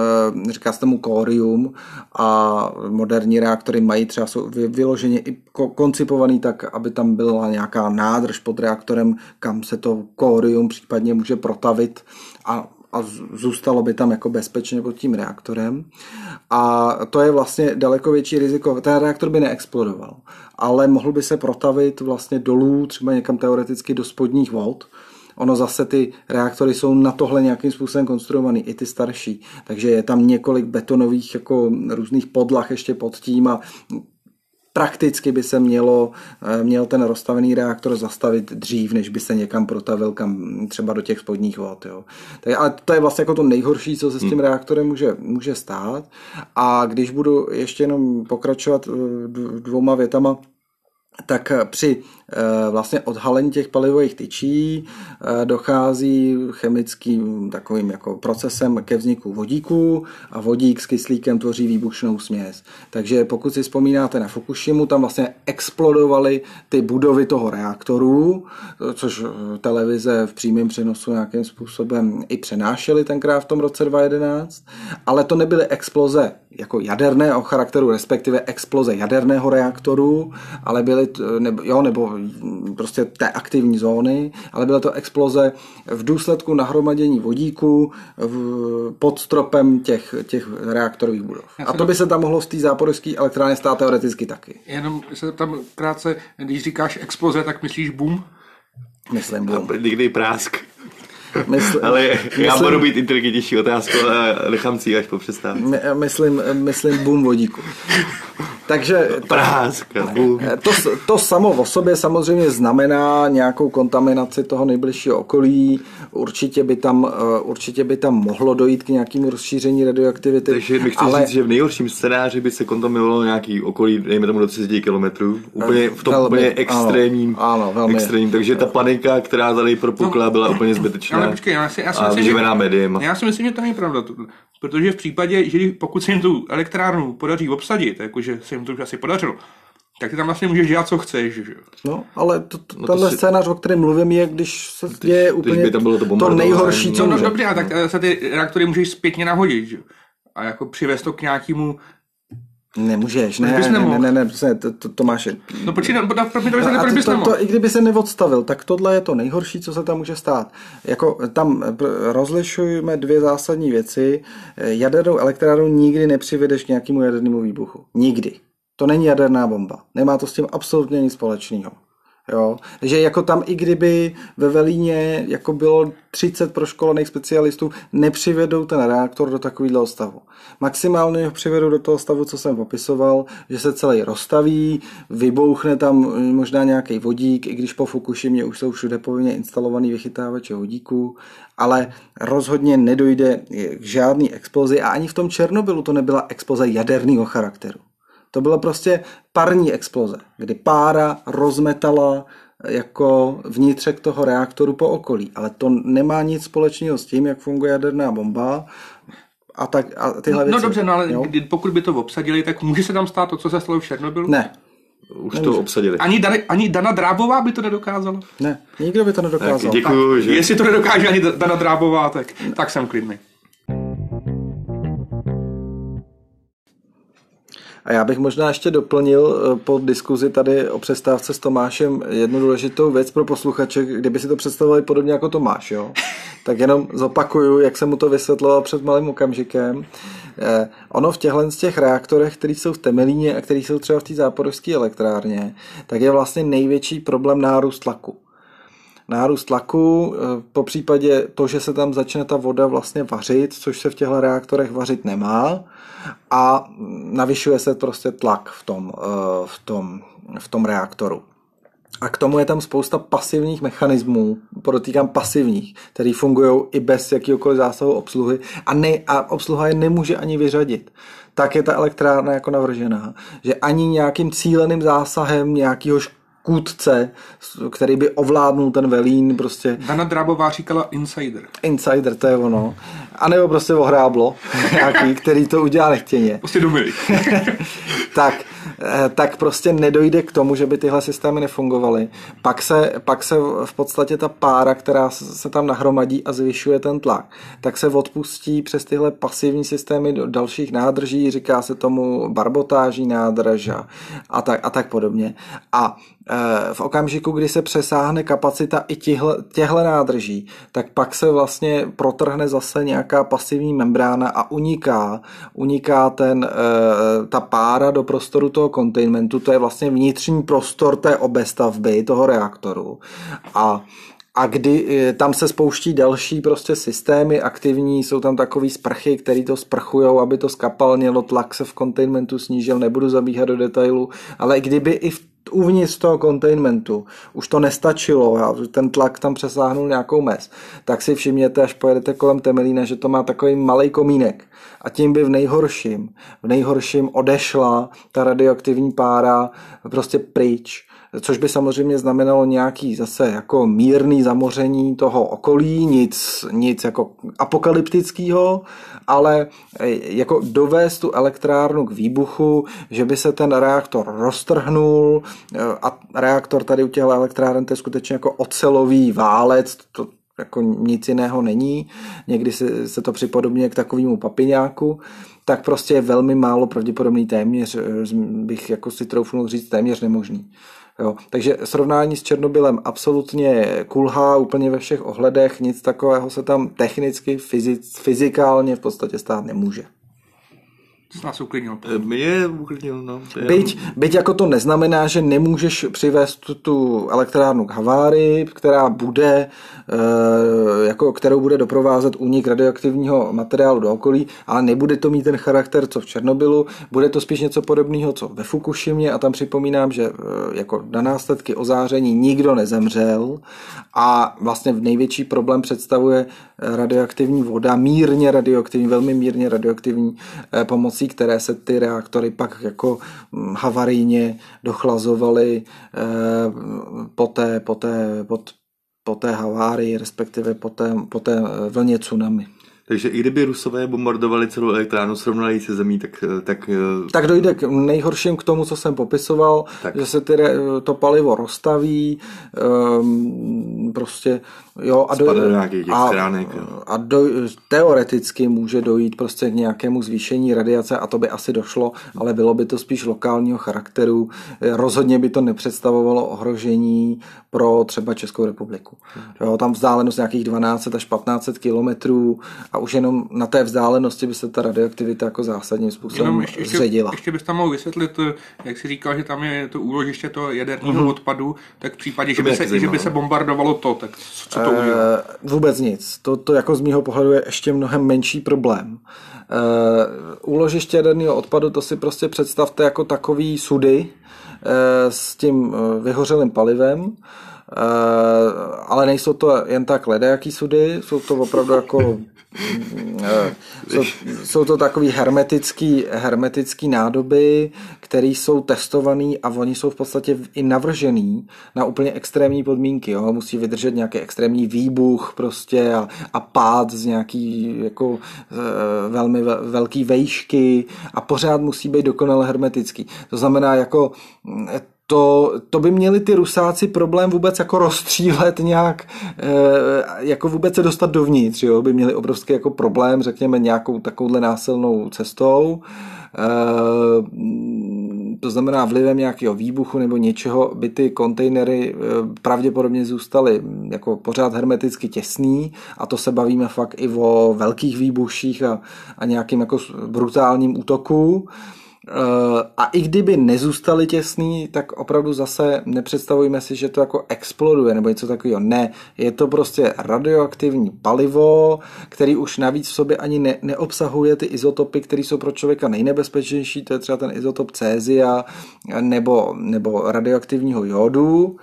eh, říká se tomu kórium a moderní reaktory mají třeba jsou vyloženě i koncipovaný tak, aby tam byla nějaká nádrž pod reaktorem, kam se to kórium případně může protavit a a zůstalo by tam jako bezpečně pod tím reaktorem. A to je vlastně daleko větší riziko. Ten reaktor by neexplodoval, ale mohl by se protavit vlastně dolů, třeba někam teoreticky do spodních vod, ono zase ty reaktory jsou na tohle nějakým způsobem konstruovaný, i ty starší. Takže je tam několik betonových jako různých podlah ještě pod tím a prakticky by se mělo, eh, měl ten rozstavený reaktor zastavit dřív, než by se někam protavil kam třeba do těch spodních vod. Jo. Tak, ale to je vlastně jako to nejhorší, co se s tím hmm. reaktorem může, může stát. A když budu ještě jenom pokračovat eh, dvouma větama, tak při Eh, vlastně odhalení těch palivových tyčí eh, dochází chemickým takovým jako procesem ke vzniku vodíku a vodík s kyslíkem tvoří výbušnou směs. Takže pokud si vzpomínáte na Fukushimu, tam vlastně explodovaly ty budovy toho reaktoru, což eh, televize v přímém přenosu nějakým způsobem i přenášely tenkrát v tom roce 2011, ale to nebyly exploze jako jaderného charakteru, respektive exploze jaderného reaktoru, ale byly, nebo, jo, nebo prostě té aktivní zóny, ale byla to exploze v důsledku nahromadění vodíku v, pod stropem těch, těch reaktorových budov. A to by se tam mohlo z té záporovské elektrárny stát teoreticky taky. Jenom se tam krátce, když říkáš exploze, tak myslíš boom? Myslím boom. Někdy prásk. Mysl, Ale myslím, já budu být inteligentnější otázku a nechám si až po přestávce. My, myslím, myslím boom vodíku. Takže Práska, to, to samo o sobě samozřejmě znamená nějakou kontaminaci toho nejbližšího okolí. Určitě by tam, eh, určitě by tam mohlo dojít k nějakému rozšíření radioaktivity. Takže bych chtěl ale... říct, že v nejhorším scénáři by se kontaminovalo nějaký okolí, dejme tomu do 30 km, úplně v tom velmi, úplně extrémním, ano, ano, velmi, extrémním. Takže ta panika, která tady propukla, no, byla úplně zbytečná. Ale počkej, já si, já si myslím, že, já si myslím, že to není pravda. Protože v případě, že pokud se jim tu elektrárnu podaří obsadit, jakože se jim to už asi podařilo, tak ty tam vlastně můžeš dělat, co chceš, že No, ale to, to, no tenhle to si... scénář, o kterém mluvím, je, když se děje úplně by tam bylo to, to nejhorší, co No, no dobře, a tak se ty reaktory můžeš zpětně nahodit, že A jako přivést to k nějakému Nemůžeš, ne, ne, ne, ne, ne, ne, to, to, to máš. No počkej, no, proč mi to proč bys to, to, I kdyby se neodstavil, tak tohle je to nejhorší, co se tam může stát. Jako tam rozlišujeme dvě zásadní věci. Jadernou elektrárnu nikdy nepřivedeš k nějakému jadernému výbuchu. Nikdy. To není jaderná bomba. Nemá to s tím absolutně nic společného. Jo? Že jako tam i kdyby ve Velíně jako bylo 30 proškolených specialistů, nepřivedou ten reaktor do takového stavu. Maximálně ho přivedou do toho stavu, co jsem popisoval, že se celý rozstaví, vybouchne tam možná nějaký vodík, i když po Fukushimě už jsou všude povinně instalovaný vychytávače vodíků, ale rozhodně nedojde k žádný explozi a ani v tom Černobylu to nebyla exploze jaderného charakteru. To byla prostě parní exploze, kdy pára rozmetala jako vnitřek toho reaktoru po okolí. Ale to nemá nic společného s tím, jak funguje jaderná bomba a, tak, a tyhle no, věci. No dobře, no ale jo? pokud by to obsadili, tak může se tam stát to, co se stalo v Černobylu? Ne. Už Nemůže. to obsadili. Ani, Dana, ani Dana Drábová by to nedokázala? Ne, nikdo by to nedokázal. děkuju, že... Jestli to nedokáže ani Dana Drábová, tak, tak jsem klidný. A já bych možná ještě doplnil eh, po diskuzi tady o přestávce s Tomášem jednu důležitou věc pro posluchače, kdyby si to představovali podobně jako Tomáš, jo? tak jenom zopakuju, jak jsem mu to vysvětloval před malým okamžikem. Eh, ono v těchto z těch reaktorech, které jsou v Temelíně a které jsou třeba v té záporovské elektrárně, tak je vlastně největší problém nárůst tlaku nárůst tlaku, eh, po případě to, že se tam začne ta voda vlastně vařit, což se v těchto reaktorech vařit nemá a navyšuje se prostě tlak v tom, eh, v tom, v tom reaktoru. A k tomu je tam spousta pasivních mechanismů, podotýkám pasivních, které fungují i bez jakýkoliv zásahu obsluhy a, ne, a obsluha je nemůže ani vyřadit. Tak je ta elektrárna jako navržená, že ani nějakým cíleným zásahem nějakého škůdce, který by ovládnul ten velín, prostě. Dana Drábová říkala insider. Insider, to je ono. A nebo prostě ohráblo, nějaký, který to udělá nechtěně. Prostě dobrý. tak, tak prostě nedojde k tomu, že by tyhle systémy nefungovaly. Pak se, pak se v podstatě ta pára, která se tam nahromadí a zvyšuje ten tlak, tak se odpustí přes tyhle pasivní systémy do dalších nádrží, říká se tomu barbotáží nádrž a, tak, a tak podobně. A Eh, v okamžiku, kdy se přesáhne kapacita i těchto nádrží, tak pak se vlastně protrhne zase nějaká pasivní membrána a uniká, uniká ten, eh, ta pára do prostoru toho containmentu, to je vlastně vnitřní prostor té obestavby, toho reaktoru. A a kdy eh, tam se spouští další prostě systémy aktivní, jsou tam takový sprchy, které to sprchujou, aby to skapalnělo, tlak se v containmentu snížil, nebudu zabíhat do detailu, ale kdyby i v uvnitř toho containmentu už to nestačilo, ten tlak tam přesáhnul nějakou mez, tak si všimněte, až pojedete kolem Temelína, že to má takový malý komínek. A tím by v nejhorším, v nejhorším odešla ta radioaktivní pára prostě pryč. Což by samozřejmě znamenalo nějaký zase jako mírný zamoření toho okolí, nic, nic jako apokalyptického, ale e, jako dovést tu elektrárnu k výbuchu, že by se ten reaktor roztrhnul e, a reaktor tady u těch elektráren to je skutečně jako ocelový válec, to, jako nic jiného není, někdy se, se to připodobně k takovému papiňáku, tak prostě je velmi málo pravděpodobný téměř, e, bych jako si troufnul říct, téměř nemožný. Jo. Takže srovnání s Černobylem absolutně kulhá úplně ve všech ohledech, nic takového se tam technicky, fyzic, fyzikálně v podstatě stát nemůže. To nás uklidnil. Mě uklidnil, no. Byť, byť jako to neznamená, že nemůžeš přivést tu, tu elektrárnu k havárii, která bude, e, jako, kterou bude doprovázet únik radioaktivního materiálu do okolí, ale nebude to mít ten charakter, co v Černobylu, bude to spíš něco podobného, co ve Fukushimě a tam připomínám, že e, jako na následky ozáření nikdo nezemřel a vlastně největší problém představuje radioaktivní voda, mírně radioaktivní, velmi mírně radioaktivní e, pomocí které se ty reaktory pak jako hm, havarijně dochlazovaly eh, po té, po té, po, po té havárii, respektive po té, po té vlně tsunami. Takže i kdyby Rusové bombardovali celou elektrárnu, srovnali se zemí, tak, tak... Eh, tak dojde k nejhorším k tomu, co jsem popisoval, tak. že se ty, to palivo rozstaví, um, prostě Jo, a, do, do nějakých a, stránek, a do, teoreticky může dojít prostě k nějakému zvýšení radiace a to by asi došlo, ale bylo by to spíš lokálního charakteru. Rozhodně by to nepředstavovalo ohrožení pro třeba Českou republiku. Jo, tam vzdálenost nějakých 12 až 15 kilometrů a už jenom na té vzdálenosti by se ta radioaktivita jako zásadním způsobem jenom ještě, zředila. Ještě, ještě bys tam mohl vysvětlit, jak jsi říkal, že tam je to úložiště toho jaderního mm-hmm. odpadu, tak v případě, že by, se, že by se bombardovalo to, tak co to to udělá? Eh, vůbec nic. To, to jako z mýho pohledu je ještě mnohem menší problém. Uh, úložiště jaderného odpadu, to si prostě představte jako takový sudy uh, s tím vyhořelým palivem, ale nejsou to jen tak ledajaký sudy, jsou to opravdu jako jsou, jsou to takový hermetický, hermetický nádoby, které jsou testované a oni jsou v podstatě i navržený na úplně extrémní podmínky. Jo? Musí vydržet nějaký extrémní výbuch prostě a, a pád z nějaký jako e, velmi velký vejšky a pořád musí být dokonale hermetický. To znamená jako to, to by měli ty rusáci problém vůbec jako rozstřílet nějak, eh, jako vůbec se dostat dovnitř, jo? by měli obrovský jako problém, řekněme, nějakou takovouhle násilnou cestou. Eh, to znamená vlivem nějakého výbuchu nebo něčeho by ty kontejnery eh, pravděpodobně zůstaly jako pořád hermeticky těsný a to se bavíme fakt i o velkých výbuších a, a nějakým jako brutálním útoku. A i kdyby nezůstali těsný, tak opravdu zase nepředstavujeme si, že to jako exploduje nebo něco takového. Ne, je to prostě radioaktivní palivo, který už navíc v sobě ani ne, neobsahuje ty izotopy, které jsou pro člověka nejnebezpečnější, to je třeba ten izotop cézia nebo, nebo radioaktivního jodu.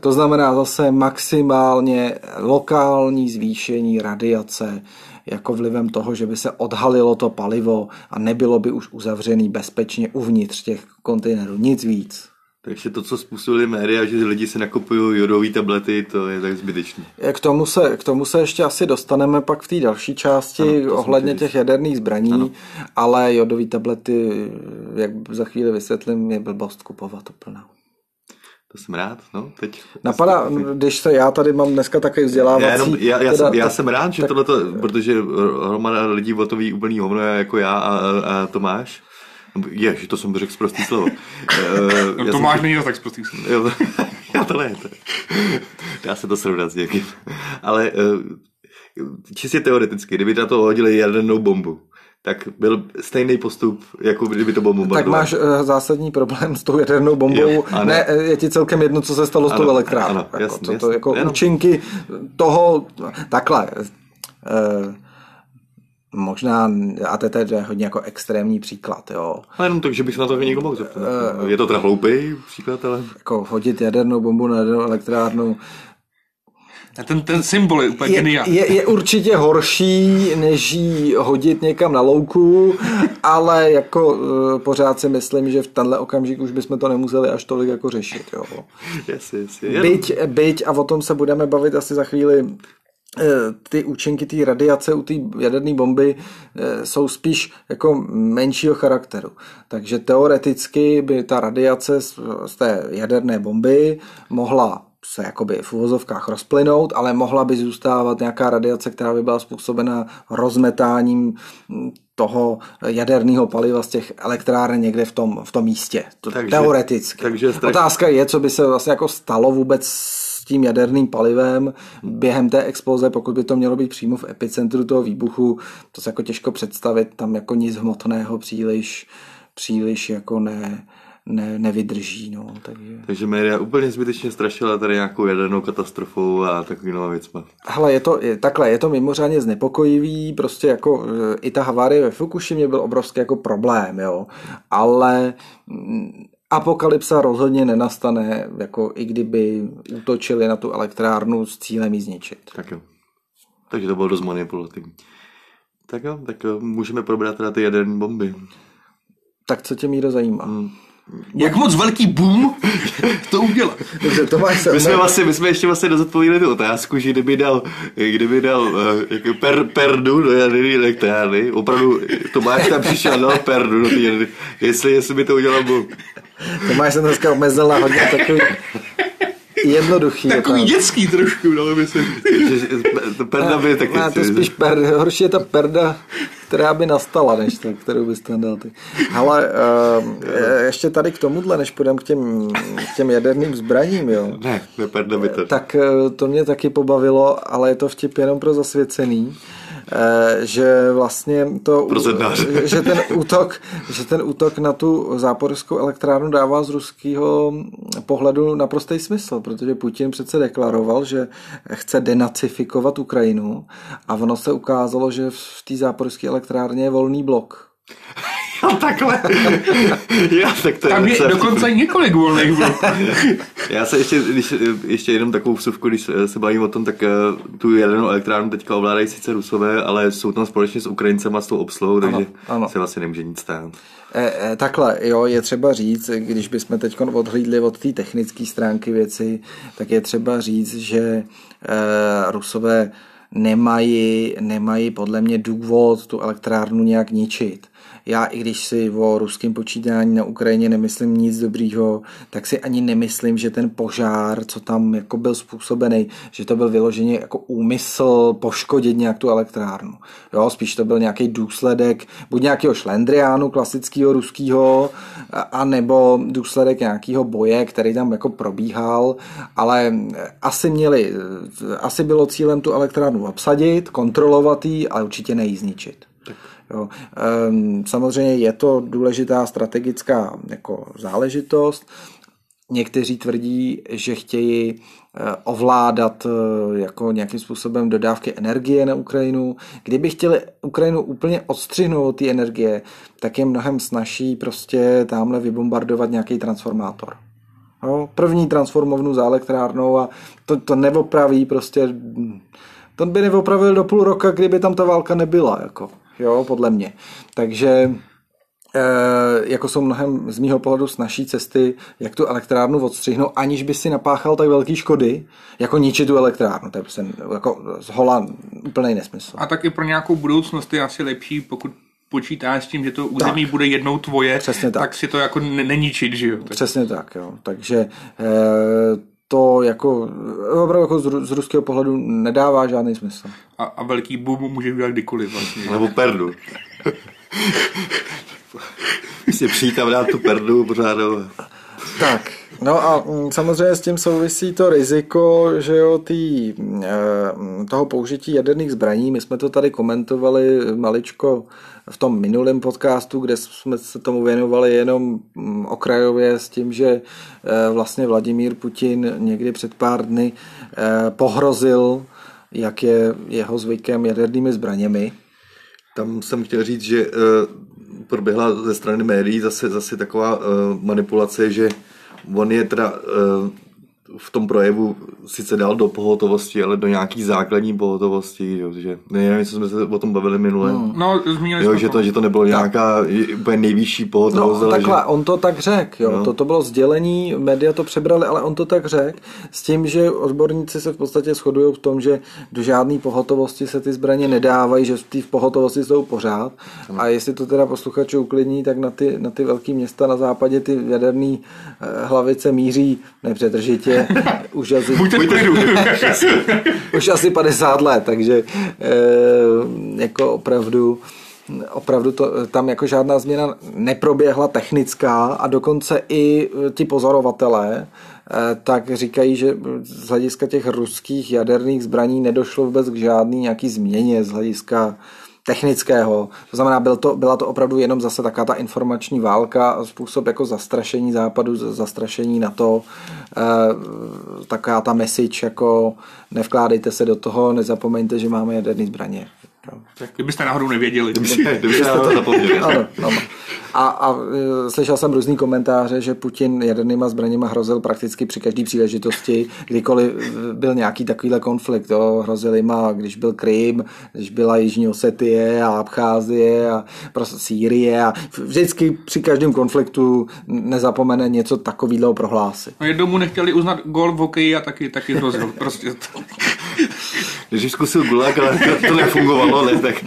To znamená zase maximálně lokální zvýšení radiace jako vlivem toho, že by se odhalilo to palivo a nebylo by už uzavřený bezpečně uvnitř těch kontejnerů. Nic víc. Takže to, co způsobili média, že lidi si nakupují jodové tablety, to je tak zbytečné. K tomu, se, k tomu se ještě asi dostaneme pak v té další části ano, ohledně těch jaderných zbraní, ano. ale jodové tablety, jak za chvíli vysvětlím, je blbost kupovat úplná. To jsem rád, no, teď. Napadá, když se já tady mám dneska takový vzdělávací... Já, jenom, já, já, teda, jsem, já tak, jsem rád, že tak, tohleto, protože hromada lidí o to ví úplný hovno jako já a, a Tomáš. Je, že to jsem řekl zprostý slovo. no, já Tomáš není tak zprostý slovo. Jo, já to ne. To, dá se to srovnat s někým. Ale uh, čistě teoreticky, kdyby na to hodili jadernou bombu, tak byl stejný postup, jako kdyby to bylo bombardování. Tak máš uh, zásadní problém s tou jadernou bombou. Jo, ne, eh, je ti celkem jedno, co se stalo ano, s tou elektrárnou. Ano, jako, jasný, co to, jako jasný. účinky toho, takhle, uh, možná, a to je hodně jako extrémní příklad, jo. Ale jenom tak, že bych se na to někdo mohl zeptat. Uh, je to teda hloupý příklad, ale... Jako hodit jadernou bombu na jadernou elektrárnu, a ten, ten symbol je úplně geniální. Je, je určitě horší, než jí hodit někam na louku, ale jako uh, pořád si myslím, že v tenhle okamžik už bychom to nemuseli až tolik jako řešit. Jo. Yes, yes, yes. Byť, byť, a o tom se budeme bavit asi za chvíli, eh, ty účinky té radiace u té jaderné bomby eh, jsou spíš jako menšího charakteru. Takže teoreticky by ta radiace z té jaderné bomby mohla se jakoby v uvozovkách rozplynout, ale mohla by zůstávat nějaká radiace, která by byla způsobena rozmetáním toho jaderného paliva z těch elektráren někde v tom, v tom místě. To takže, teoreticky. Takže strach... Otázka je, co by se vlastně jako stalo vůbec s tím jaderným palivem během té exploze, pokud by to mělo být přímo v epicentru toho výbuchu, to se jako těžko představit, tam jako nic hmotného příliš, příliš jako ne, ne, nevydrží. No, takže... takže média úplně zbytečně strašila tady nějakou jadernou katastrofou a takovýma věcma. Hele, je to je, takhle, je to mimořádně znepokojivý, prostě jako e, i ta havárie ve Fukushimě byl obrovský jako problém, jo, ale mm, apokalypsa rozhodně nenastane, jako i kdyby útočili na tu elektrárnu s cílem ji zničit. Tak jo. Takže to bylo dost manipulativní. Tak jo, tak můžeme probrat teda ty jaderné bomby. Tak co tě Míro zajímá? Hmm. Jak moc velký boom to udělá. Dobře, to máš my, jsme vlastně, my jsme ještě vlastně dozodpověděli tu otázku, že kdyby dal, kdyby dal uh, jako per, perdu do jaderné elektrárny, opravdu Tomáš tam přišel dal perdu do té jestli, jestli by to udělal boom. Tomáš se dneska omezil na hodně takový jednoduchý. Takový jako. dětský trošku, dalo by se. perda by taky. to spíš per, horší je ta perda, která by nastala, než ta, kterou bys tam dal ty. Ale uh, ještě tady k tomuhle, než půjdeme k těm, k těm jaderným zbraním, jo. Ne, ne perda by to. Tak uh, to mě taky pobavilo, ale je to vtip jenom pro zasvěcený. Eh, že vlastně to, že ten útok, že ten útok na tu záporskou elektrárnu dává z ruského pohledu naprostý smysl, protože Putin přece deklaroval, že chce denacifikovat Ukrajinu a ono se ukázalo, že v té záporské elektrárně je volný blok. Jo, takhle. Já, tak to Tam je, je dokonce několik volných. Já se ještě, když, ještě jenom takovou vsuvku, když se bavím o tom, tak eh, tu jadernou elektrárnu teďka ovládají sice Rusové, ale jsou tam společně s Ukrajincema s tou obsluhou, takže ano, ano. se vlastně nemůže nic stát. E, e, takhle, jo, je třeba říct, když bychom teď odhlídli od té technické stránky věci, tak je třeba říct, že e, Rusové nemají, nemají podle mě důvod tu elektrárnu nějak ničit já i když si o ruském počítání na Ukrajině nemyslím nic dobrýho, tak si ani nemyslím, že ten požár, co tam jako byl způsobený, že to byl vyloženě jako úmysl poškodit nějak tu elektrárnu. Jo, spíš to byl nějaký důsledek buď nějakého šlendriánu klasického ruského, a nebo důsledek nějakého boje, který tam jako probíhal, ale asi měli, asi bylo cílem tu elektrárnu obsadit, kontrolovat ji, ale určitě nejí zničit. Jo. Ehm, samozřejmě je to důležitá strategická jako záležitost. Někteří tvrdí, že chtějí eh, ovládat eh, jako nějakým způsobem dodávky energie na Ukrajinu. Kdyby chtěli Ukrajinu úplně odstřihnout ty energie, tak je mnohem snaží prostě tamhle vybombardovat nějaký transformátor. Jo, první transformovnu za elektrárnou a to, to neopraví prostě, to by neopravil do půl roka, kdyby tam ta válka nebyla, jako, jo, podle mě. Takže e, jako jsou mnohem z mýho pohledu snažší cesty, jak tu elektrárnu odstřihnout, aniž by si napáchal tak velký škody, jako ničit tu elektrárnu. To je prostě jako z hola úplný nesmysl. A taky pro nějakou budoucnost je asi lepší, pokud počítá s tím, že to území tak. bude jednou tvoje, Přesně tak. tak si to jako neničit, že jo? Přesně tak, jo. Takže e, to jako opravdu jako z, z ruského pohledu nedává žádný smysl. A, a velký boom může udělat kdykoliv vlastně. Nebo perdu. si přijít a dát tu perdu pořádou. Tak, no a mm, samozřejmě s tím souvisí to riziko, že jo, tý, eh, toho použití jaderných zbraní. My jsme to tady komentovali maličko v tom minulém podcastu, kde jsme se tomu věnovali jenom mm, okrajově s tím, že eh, vlastně Vladimír Putin někdy před pár dny eh, pohrozil, jak je jeho zvykem, jadernými zbraněmi. Tam jsem chtěl říct, že proběhla ze strany médií zase, zase taková manipulace, že on je teda v tom projevu sice dal do pohotovosti, ale do nějaký základní pohotovosti, jo, že nevím, co jsme se o tom bavili minule. Hmm. No, zmínili jo, že to, že to nebylo tak. nějaká úplně nejvyšší pohotovost. No, takhle, že... on to tak řekl, jo, no. to, to bylo sdělení, média to přebrali, ale on to tak řekl, s tím, že odborníci se v podstatě shodují v tom, že do žádné pohotovosti se ty zbraně nedávají, že ty v pohotovosti jsou pořád. No. A jestli to teda posluchači uklidní, tak na ty, na ty velké města na západě ty jaderné eh, hlavice míří nepřetržitě už asi, už asi 50 let, takže e, jako opravdu opravdu to, tam jako žádná změna neproběhla technická a dokonce i ti pozorovatelé eh, tak říkají, že z hlediska těch ruských jaderných zbraní nedošlo vůbec k žádný nějaký změně z hlediska technického. To znamená, byl to, byla to opravdu jenom zase taká ta informační válka, způsob jako zastrašení západu, zastrašení na to, e, taková ta message jako nevkládejte se do toho, nezapomeňte, že máme jaderné zbraně. Tak kdybyste náhodou nevěděli. Kdybyste, kdybyste to zapomněli. ano, ano. A, a e, slyšel jsem různý komentáře, že Putin jadernýma zbraněma hrozil prakticky při každé příležitosti, kdykoliv byl nějaký takovýhle konflikt. Jo. Hrozil jim, když byl Krym, když byla Jižní Osetie a Abcházie a prostě Sýrie a vždycky při každém konfliktu nezapomene něco takového prohlásit. No jednou mu nechtěli uznat gol v hokeji a taky, taky hrozil. Prostě to. Když zkusil gulák, ale to, to nefungovalo, ne, tak...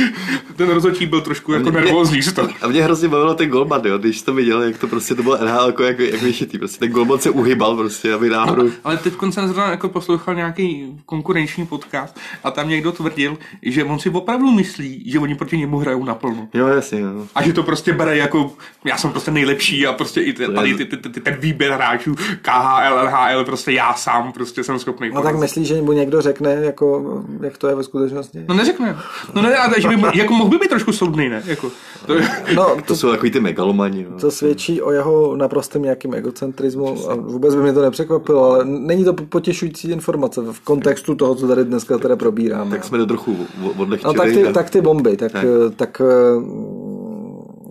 Ten rozhodčí byl trošku jako nervózní z toho. A mě hrozně bavilo ten golman, jo, když to viděl, jak to prostě to bylo NHL jako, jak, jak vyšitý, prostě ten golman se uhybal prostě, aby náhodou. No, ale teď jsem zrovna jako poslouchal nějaký konkurenční podcast a tam někdo tvrdil, že on si opravdu myslí, že oni proti němu hrajou naplno. Jo, jasně, jo. A že to prostě bere jako, já jsem prostě nejlepší a prostě i tady ty, ty, ty, ten výběr hráčů KHL, LHL, prostě já sám prostě jsem schopný. No tak myslíš, že mu někdo řekne, jako, jak to je ve skutečnosti? No neřekne. No ne, ale že by, jako mohl by být trošku soudný, ne? Jako, to, no, to, to jsou takový ty megalomani. No. To svědčí o jeho naprostém nějakým egocentrismu a vůbec by mě to nepřekvapilo, ale není to potěšující informace v kontextu toho, co tady dneska teda probíráme. Tak jsme to trochu odlehčili. No tak ty, tak ty bomby, tak, tak. tak eh,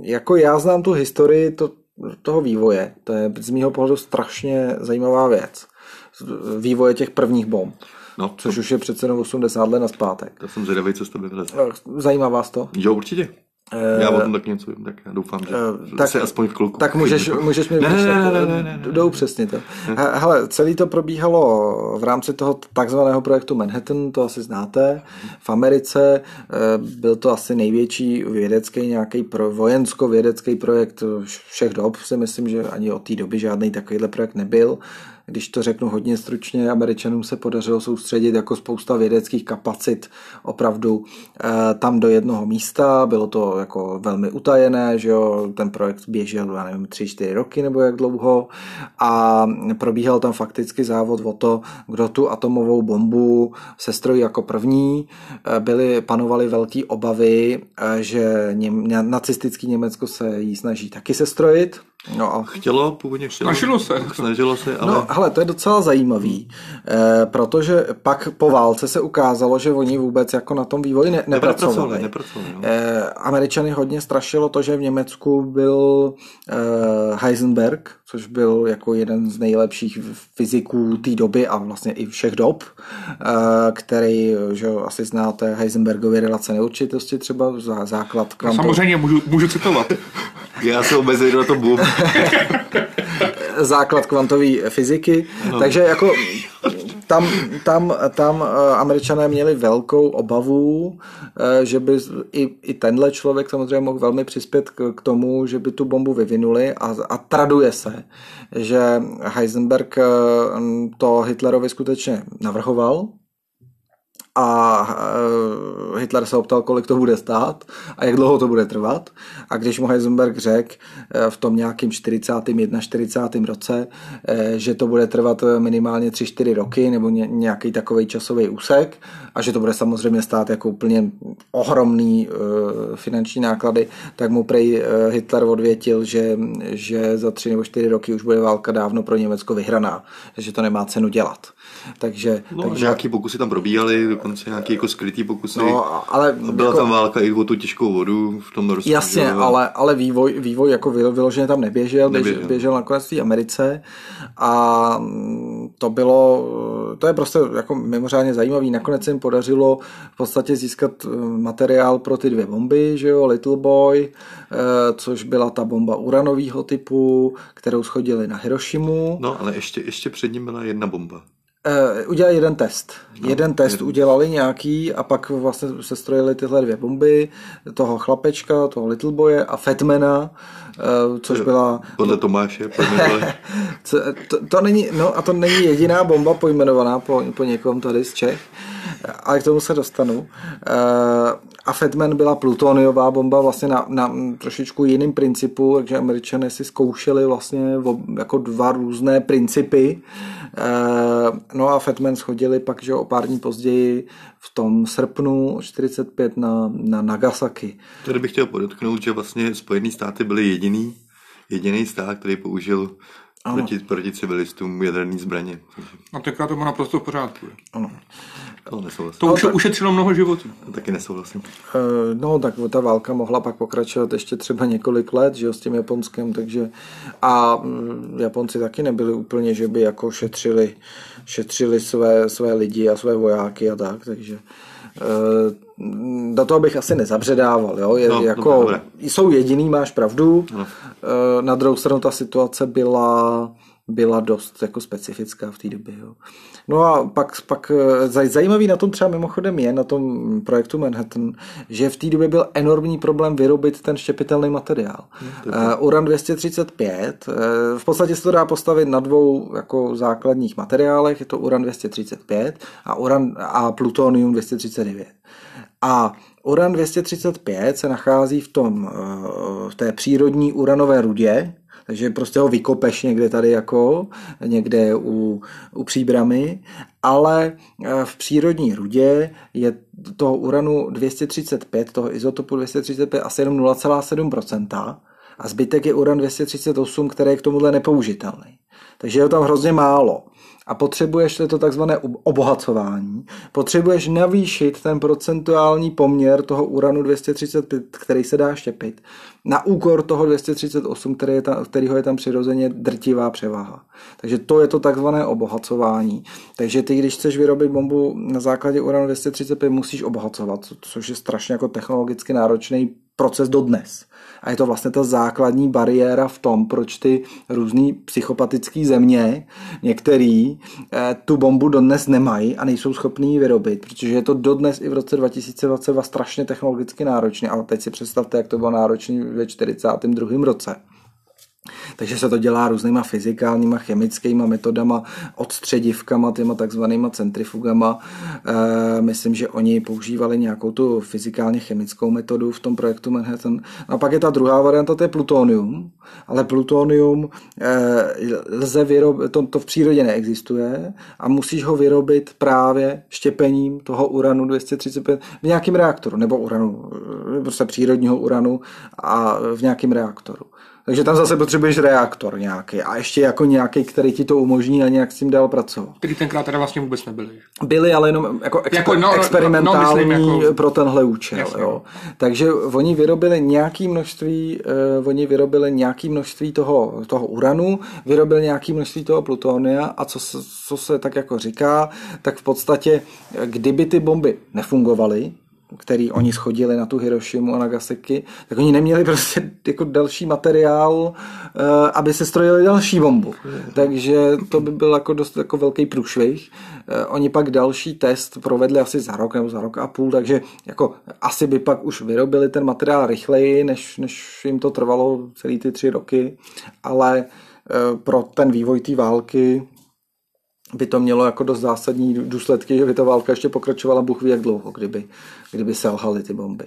jako já znám tu historii to, toho vývoje, to je z mýho pohledu strašně zajímavá věc. Vývoje těch prvních bomb. No, což už je přece jenom 80 let na zpátek. To jsem zvědavý, co z tebe vyleze. Zajímá vás to? Jo, určitě. Já o tom tak něco vím, tak já doufám, že uh, tak, se aspoň v kluku. Tak můžeš, můžeš mi ne, ne, ne, ne, ne, ne, jdou přesně to. Hele, celý to probíhalo v rámci toho takzvaného projektu Manhattan, to asi znáte, v Americe. Eh, byl to asi největší vědecký nějaký pro, vojensko-vědecký projekt všech dob, si myslím, že ani od té doby žádný takovýhle projekt nebyl když to řeknu hodně stručně, američanům se podařilo soustředit jako spousta vědeckých kapacit opravdu eh, tam do jednoho místa, bylo to jako velmi utajené, že jo, ten projekt běžel, já nevím, tři, čtyři roky nebo jak dlouho. A probíhal tam fakticky závod o to, kdo tu atomovou bombu sestrojí jako první. Eh, byly, panovaly velké obavy, eh, že nacistický Německo se jí snaží taky sestrojit, No a chtělo, původně chtělo. Snažilo se. Snažilo se, ale... No, hele, to je docela zajímavý, eh, protože pak po válce se ukázalo, že oni vůbec jako na tom vývoji ne- nepracovali. nepracovali no. eh, Američany hodně strašilo to, že v Německu byl eh, Heisenberg, což byl jako jeden z nejlepších fyziků té doby a vlastně i všech dob, eh, který, že asi znáte Heisenbergovy relace neurčitosti třeba, základ kvantu. No, samozřejmě můžu, můžu citovat. Já se omezuji na to boom. Základ kvantové fyziky. No. Takže jako tam, tam, tam eh, američané měli velkou obavu, eh, že by i, i tenhle člověk samozřejmě mohl velmi přispět k, k tomu, že by tu bombu vyvinuli a, a traduje se, že Heisenberg eh, to Hitlerovi skutečně navrhoval, a eh, Hitler se optal, kolik to bude stát a jak dlouho to bude trvat. A když mu Heisenberg řekl eh, v tom nějakým 41. 40. roce, eh, že to bude trvat minimálně 3-4 roky nebo nějaký takový časový úsek a že to bude samozřejmě stát jako úplně ohromný finanční náklady, tak mu prej Hitler odvětil, že, že za 3 nebo 4 roky už bude válka dávno pro Německo vyhraná, že to nemá cenu dělat. Takže, no, takže... nějaký pokusy tam probíhaly, dokonce nějaký jako skrytý pokusy. No, ale byla jako... tam válka i o tu těžkou vodu v tom Norsku. Jasně, ale, ale vývoj, vývoj jako vyloženě tam neběžel, neběžel. Běžel, běžel nakonec v Americe a to bylo, to je prostě jako mimořádně zajímavý. Nakonec se jim podařilo v podstatě získat eh, materiál pro ty dvě bomby, že jo, Little Boy, eh, což byla ta bomba uranového typu, kterou schodili na Hirošimu. No, ale ještě, ještě před ním byla jedna bomba. Uh, udělali jeden test. No, jeden test jeden. udělali nějaký a pak vlastně se strojili tyhle dvě bomby, toho chlapečka, toho Little Boye a Fatmana, uh, což byla... Podle Tomáše to, to, to, není, no a to není jediná bomba pojmenovaná po, po někom tady z Čech, ale k tomu se dostanu. Uh, a Fatman byla plutoniová bomba vlastně na, na trošičku jiným principu, takže američané si zkoušeli vlastně jako dva různé principy. No a Fatman schodili pak, že o pár dní později v tom srpnu 45 na, na Nagasaki. Tady bych chtěl podotknout, že vlastně Spojené státy byly jediný, jediný stát, který použil proti, proti civilistům jaderné zbraně. A tenkrát to bylo naprosto v pořádku. Ano. To nesouhlasím. To už ušetřilo mnoho životů. Taky nesouhlasím. Eh, no, tak ta válka mohla pak pokračovat ještě třeba několik let, že jo, s tím Japonskem, takže a mm, Japonci taky nebyli úplně, že by jako šetřili, šetřili své, své lidi a své vojáky a tak, takže do toho bych asi nezabředával, jo? Je, no, jako, dobré, dobré. jsou jediný, máš pravdu, no. Eh, na druhou stranu ta situace byla byla dost jako specifická v té době. Jo. No a pak, pak eh, zajímavý na tom třeba mimochodem je, na tom projektu Manhattan, že v té době byl enormní problém vyrobit ten štěpitelný materiál. Uh, uran 235, uh, v podstatě se to dá postavit na dvou jako základních materiálech, je to uran 235 a, uran, a plutonium 239. A uran 235 se nachází v, tom, v té přírodní uranové rudě, takže prostě ho vykopeš někde tady jako, někde u, u příbramy, ale eh, v přírodní rudě je toho uranu 235, toho izotopu 235 asi jenom 0,7% a zbytek je uran 238, který je k tomuhle nepoužitelný. Takže je tam hrozně málo a potřebuješ to takzvané obohacování, potřebuješ navýšit ten procentuální poměr toho uranu 235, který se dá štěpit, na úkor toho 238, který je tam, kterýho je tam přirozeně drtivá převaha. Takže to je to takzvané obohacování. Takže ty, když chceš vyrobit bombu na základě uranu 235, musíš obohacovat, což je strašně jako technologicky náročný proces dodnes. A je to vlastně ta základní bariéra v tom, proč ty různý psychopatické země, některý, eh, tu bombu dodnes nemají a nejsou schopní ji vyrobit, protože je to dodnes i v roce 2022 strašně technologicky náročné. A teď si představte, jak to bylo náročné ve 42. roce. Takže se to dělá různýma fyzikálníma, chemickýma metodama, odstředivkama, těma takzvanýma centrifugama. E, myslím, že oni používali nějakou tu fyzikálně chemickou metodu v tom projektu Manhattan. A pak je ta druhá varianta, to je plutonium, ale plutonium e, lze vyrobit, to, to v přírodě neexistuje a musíš ho vyrobit právě štěpením toho uranu 235 v nějakém reaktoru, nebo uranu, prostě přírodního uranu a v nějakém reaktoru. Takže tam zase potřebuješ reaktor nějaký a ještě jako nějaký, který ti to umožní a nějak s tím dál pracovat. Který tenkrát teda vlastně vůbec nebyli. Byli, ale jenom jako, exper- jako no, experimentální no, no, jako... pro tenhle účel. Jasně. Jo. Takže oni vyrobili nějaký množství, uh, oni vyrobili nějaký množství toho, toho uranu, vyrobili nějaký množství toho plutonia a co se, co se tak jako říká, tak v podstatě, kdyby ty bomby nefungovaly, který oni schodili na tu Hirošimu a Nagasaki, tak oni neměli prostě jako další materiál, eh, aby se strojili další bombu. Takže to by byl jako dost jako velký průšvih. Eh, oni pak další test provedli asi za rok nebo za rok a půl, takže jako asi by pak už vyrobili ten materiál rychleji, než, než jim to trvalo celý ty tři roky, ale eh, pro ten vývoj té války by to mělo jako dost zásadní důsledky, že by ta válka ještě pokračovala Bůh ví jak dlouho, kdyby, kdyby selhaly ty bomby.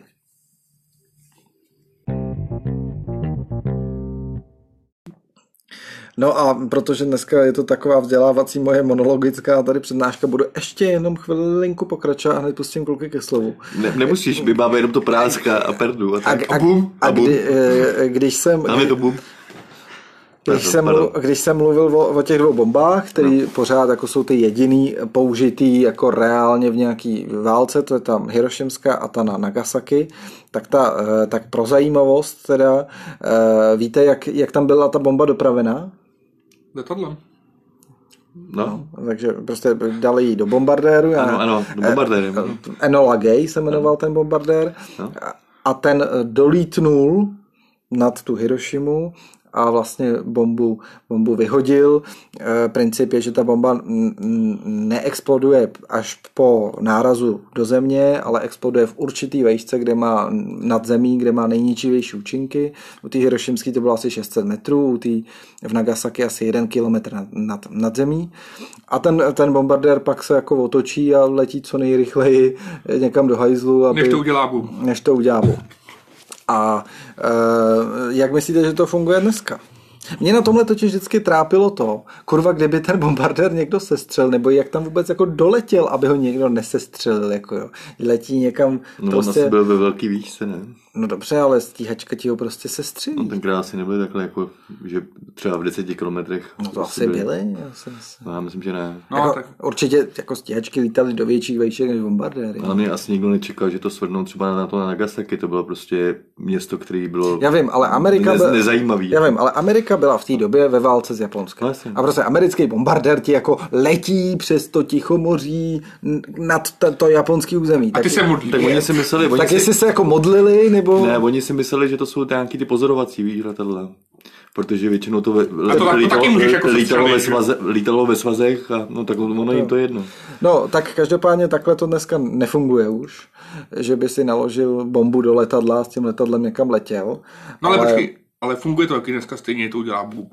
No a protože dneska je to taková vzdělávací moje monologická tady přednáška, budu ještě jenom chvilinku pokračovat a hned pustím kluky ke slovu. Ne, nemusíš, my máme jenom to práska a perdu. A, tak. a, a, a, bum, a, a bum. Kdy, eh, když jsem... Máme to bum. Když jsem, mluv, když jsem mluvil o, o těch dvou bombách, které no. pořád jako jsou ty jediný použitý jako reálně v nějaký válce, to je tam Hirošimská a ta na Nagasaki, tak, ta, eh, tak pro zajímavost teda, eh, víte, jak, jak tam byla ta bomba dopravená? Letadlem. No. no. Takže prostě dali ji do bombardéru. Ano, ano, do bombardéru. Eh, Enola Gay se jmenoval no. ten bombardér. No. A ten dolítnul nad tu Hirošimu a vlastně bombu, bombu vyhodil. E, princip je, že ta bomba neexploduje až po nárazu do země, ale exploduje v určitý vejšce, kde má nad zemí, kde má nejničivější účinky. U té Hirošimské to bylo asi 600 metrů, u té v Nagasaki asi 1 kilometr nad, nad, nad zemí. A ten, ten bombardér pak se jako otočí a letí co nejrychleji někam do hajzlu. Aby, než to udělá boom. Než to udělá boom. A e, jak myslíte, že to funguje dneska? Mě na tomhle totiž vždycky trápilo to, kurva, kdyby ten bombardér někdo sestřel, nebo jak tam vůbec jako doletěl, aby ho někdo nesestřelil, jako jo. Letí někam No prostě... on asi byl ve velký výšce, ne? No dobře, ale stíhačka ti ho prostě sestřelí. No tenkrát asi nebyly takhle jako, že třeba v deseti kilometrech. No to asi byly. byly. Já, jsem no, já myslím, že ne. No, jako, tak... Určitě jako stíhačky lítaly do větších vejšek než bombardéry. Ale mě asi nikdo nečekal, že to svrnou třeba na to na Nagasaki, to bylo prostě město, které bylo já vím, ale Amerika ne, nezajímavý. Já vím, ale Amerika byla v té době ve válce s Japonskem. A prostě americký bombardér ti jako letí přes to Tichomoří nad to, to japonský území. A ty tak, se modlí. Tak oni si mysleli, oni tak si... jestli se jako modlili, nebo... Ne, oni si mysleli, že to jsou nějaký ty pozorovací, víš, letadla. Protože většinou to, ve, a to, lítalo, to jako lítalo, ve svaze, lítalo ve svazech a no tak ono jim to jedno. No, tak každopádně takhle to dneska nefunguje už, že by si naložil bombu do letadla a s tím letadlem někam letěl. No ale, ale... počkej, ale funguje to taky dneska stejně, to udělá bůh.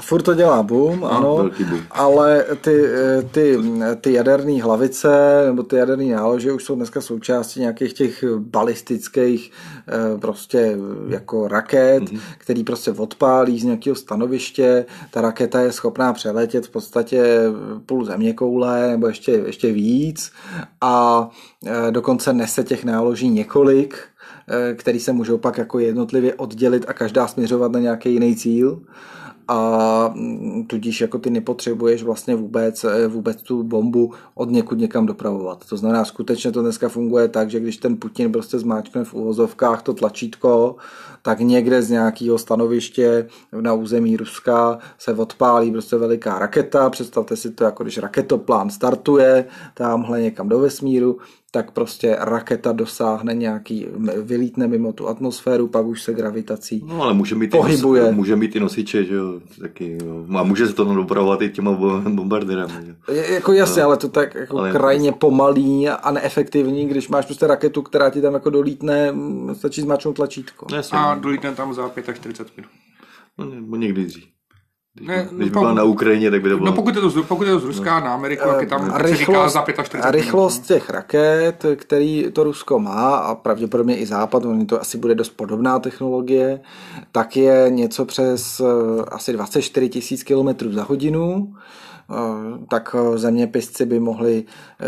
Furt to dělá boom, no, ano, boom. ale ty, ty, ty jaderné hlavice nebo ty jaderné nálože už jsou dneska součástí nějakých těch balistických eh, prostě jako raket, mm-hmm. který prostě odpálí z nějakého stanoviště. Ta raketa je schopná přeletět v podstatě půl země koule nebo ještě, ještě víc a eh, dokonce nese těch náloží několik, eh, který se můžou pak jako jednotlivě oddělit a každá směřovat na nějaký jiný cíl a mm, tudíž jako ty nepotřebuješ vlastně vůbec, eh, vůbec tu bombu od někud někam dopravovat. To znamená, skutečně to dneska funguje tak, že když ten Putin prostě zmáčkne v uvozovkách to tlačítko, tak někde z nějakého stanoviště na území Ruska se odpálí prostě veliká raketa. Představte si to, jako když raketoplán startuje tamhle někam do vesmíru, tak prostě raketa dosáhne nějaký, vylítne mimo tu atmosféru, pak už se gravitací No ale může mít, pohybuje. I, nos, může mít i nosiče, že jo, taky, jo. a může se to dopravovat i těma bombardérem. Je, jako jasně, no. ale to tak jako ale krajně pomalý a neefektivní, když máš prostě raketu, která ti tam jako dolítne, stačí zmáčknout tlačítko. Jasně. A dolítne tam za 45 minut. No, nebo někdy dřív. Když, ne, když by byla na Ukrajině, tak by to bylo... No pokud je to, pokud je to z Ruska no. na Ameriku, tak je tam a rychlost, za 45 A rychlost minut, no. těch raket, který to Rusko má a pravděpodobně i Západ, on to asi bude dost podobná technologie, tak je něco přes eh, asi 24 tisíc km za hodinu tak zeměpisci by mohli eh,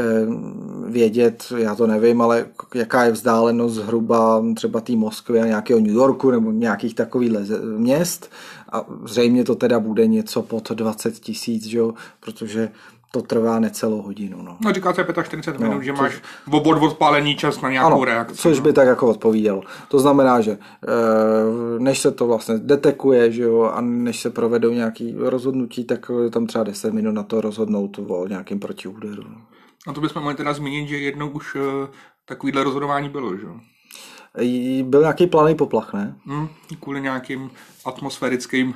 vědět, já to nevím, ale jaká je vzdálenost zhruba třeba té Moskvy a nějakého New Yorku nebo nějakých takových měst. A zřejmě to teda bude něco pod 20 tisíc, protože to trvá necelou hodinu. No, no říká se 45 minut, no, že máš obod odpálení čas na nějakou ano, reakci. Což no. by tak jako odpovídalo. To znamená, že eh, než se to vlastně detekuje, že jo, a než se provedou nějaký rozhodnutí, tak je tam třeba 10 minut na to rozhodnout o nějakém protiúderu. No. A to bychom mohli teda zmínit, že jednou už uh, takovýhle rozhodování bylo, že jo? Byl nějaký planý poplach, ne? Hmm, kvůli nějakým atmosférickým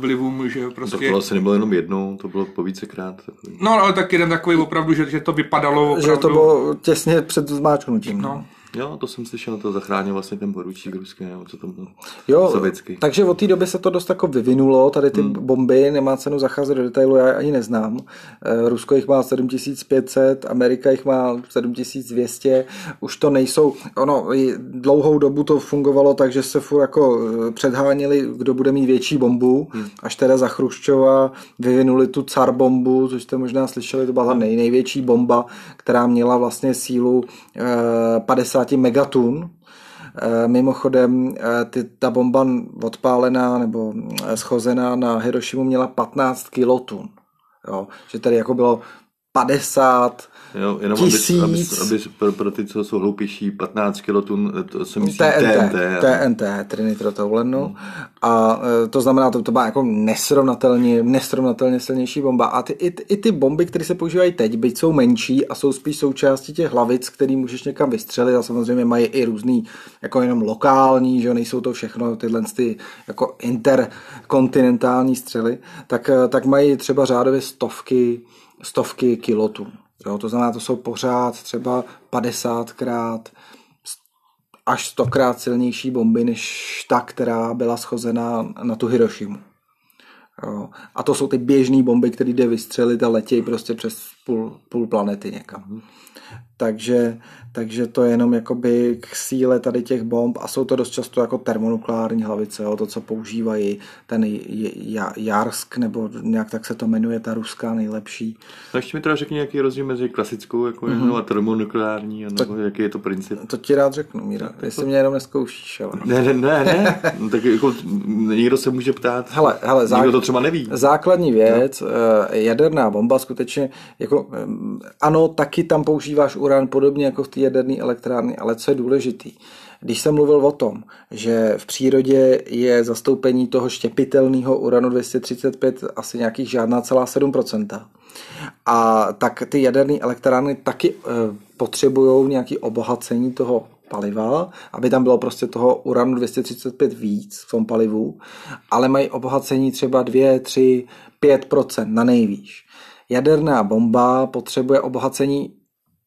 vlivům, že prostě... To asi nebylo jenom jednou, to bylo po vícekrát. No, ale tak jeden takový opravdu, že, že to vypadalo opravdu... Že to bylo těsně před zmáčknutím. No. Jo, to jsem slyšel, to zachránil vlastně ten poručík ruský, nebo co tam bylo, jo, sovětský. Takže od té doby se to dost jako vyvinulo, tady ty hmm. bomby, nemá cenu zacházet do detailu, já ani neznám. Eh, Rusko jich má 7500, Amerika jich má 7200, už to nejsou, ono dlouhou dobu to fungovalo tak, že se furt jako eh, předháněli, kdo bude mít větší bombu, hmm. až teda za Chruščova vyvinuli tu car bombu, což jste možná slyšeli, to byla ta nej, největší bomba, která měla vlastně sílu 50 eh, 50 megatun. Eh, mimochodem, eh, ty, ta bomba odpálená nebo eh, schozená na Hirošimu měla 15 kilotun. Jo, že tady jako bylo 50 Jo, jenom tisíc. Aby, aby, aby pro, pro, ty, co jsou hloupější, 15 kilotun, to se myslí TNT. TNT, tedy nitrotoluenu. Hmm. A e, to znamená, to, to má jako nesrovnatelně, nesrovnatelně silnější bomba. A ty, i, i ty bomby, které se používají teď, byť jsou menší a jsou spíš součástí těch hlavic, který můžeš někam vystřelit a samozřejmě mají i různý, jako jenom lokální, že nejsou to všechno tyhle ty jako interkontinentální střely, tak, e, tak mají třeba řádově stovky, stovky kilotun. Jo, to znamená, to jsou pořád třeba 50krát až stokrát silnější bomby než ta, která byla schozená na tu Hirošimu. Jo. A to jsou ty běžné bomby, které jde vystřelit a letějí prostě přes půl, půl planety někam. Takže, takže to je jenom jakoby k síle tady těch bomb a jsou to dost často jako termonukleární hlavice, jo, to, co používají ten Jarsk, nebo nějak tak se to jmenuje, ta ruská nejlepší. Tak ještě mi teda řekni, jaký je rozdíl mezi klasickou jako mm-hmm. a termonukleární, a nebo to, jaký je to princip? To ti rád řeknu, Míra, jestli to... mě jenom neskoušíš. Ale... Ne, ne, ne, ne. no, tak jako někdo se může ptát, hele, hele, zák... někdo to třeba neví. Základní věc, no. jaderná bomba skutečně, jako, ano, taky tam používáš uran podobně jako v té jaderné elektrárně, ale co je důležitý, když jsem mluvil o tom, že v přírodě je zastoupení toho štěpitelného uranu 235 asi nějakých žádná celá 7%, a tak ty jaderné elektrárny taky e, potřebují nějaké obohacení toho paliva, aby tam bylo prostě toho uranu 235 víc v tom palivu, ale mají obohacení třeba 2, 3, 5% na nejvýš. Jaderná bomba potřebuje obohacení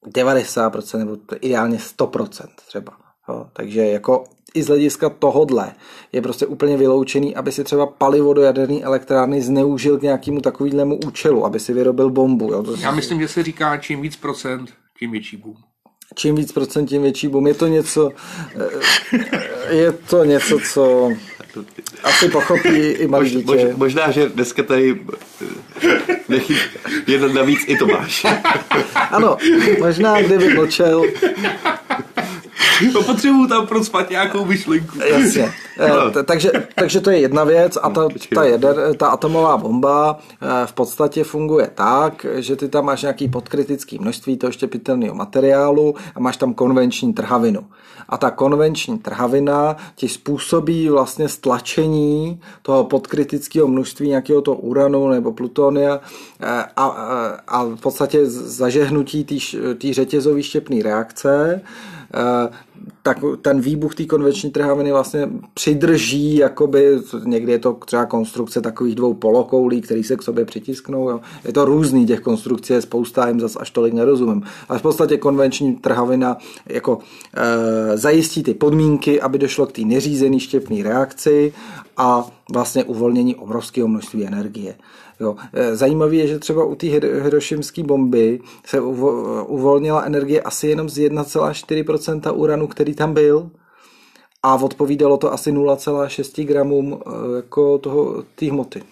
90% nebo ideálně 100% třeba. Jo, takže jako i z hlediska tohodle je prostě úplně vyloučený, aby si třeba palivo do jaderné elektrárny zneužil k nějakému takovému účelu, aby si vyrobil bombu. Jo. To Já myslím, že se říká, čím víc procent, tím větší boom. Čím víc procent, tím větší boom. Je to něco, eh, je to něco, co asi pochopí i malý Mož, mož, možná, že dneska tady eh, nechy, jeden navíc i Tomáš. ano, možná kdyby mlčel. Potřebuju tam prospat nějakou myšlenku. Jasně. No. takže, takže to je jedna věc a ta, ta, jeder, ta atomová bomba eh, v podstatě funguje tak, že ty tam máš nějaký podkritický množství toho štěpitelného materiálu a máš tam konvenční trhavinu. A ta konvenční trhavina ti způsobí vlastně stlačení toho podkritického množství nějakého toho uranu nebo plutonia eh, a, a, a v podstatě zažehnutí té řetězové štěpné reakce tak ten výbuch té konvenční trhaviny vlastně přidrží, jakoby, někdy je to třeba konstrukce takových dvou polokoulí, které se k sobě přitisknou. Jo. Je to různý těch konstrukcí, je spousta, jim zase až tolik nerozumím. Ale v podstatě konvenční trhavina jako e, zajistí ty podmínky, aby došlo k té neřízené štěpné reakci a vlastně uvolnění obrovského množství energie. Jo. E, zajímavé je, že třeba u té hirošimské bomby se uvolnila energie asi jenom z 1,4% uranu, který tam byl a odpovídalo to asi 0,6 gramům e, jako toho, té hmoty.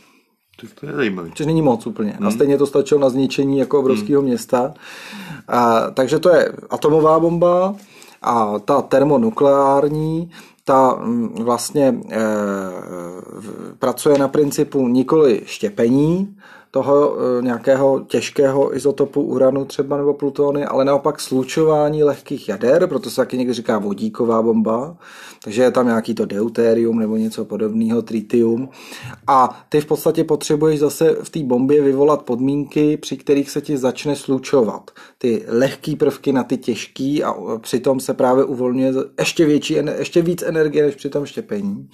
To je zajímavé. Což není moc úplně. Hmm. A stejně to stačilo na zničení jako obrovského hmm. města. A, takže to je atomová bomba a ta termonukleární, ta mm, vlastně e, pracuje na principu nikoli štěpení, toho eh, nějakého těžkého izotopu uranu třeba nebo plutony, ale naopak slučování lehkých jader, proto se taky někdy říká vodíková bomba, takže je tam nějaký to deutérium nebo něco podobného, tritium. A ty v podstatě potřebuješ zase v té bombě vyvolat podmínky, při kterých se ti začne slučovat ty lehké prvky na ty těžké a přitom se právě uvolňuje ještě, větší, ještě víc energie než při tom štěpení.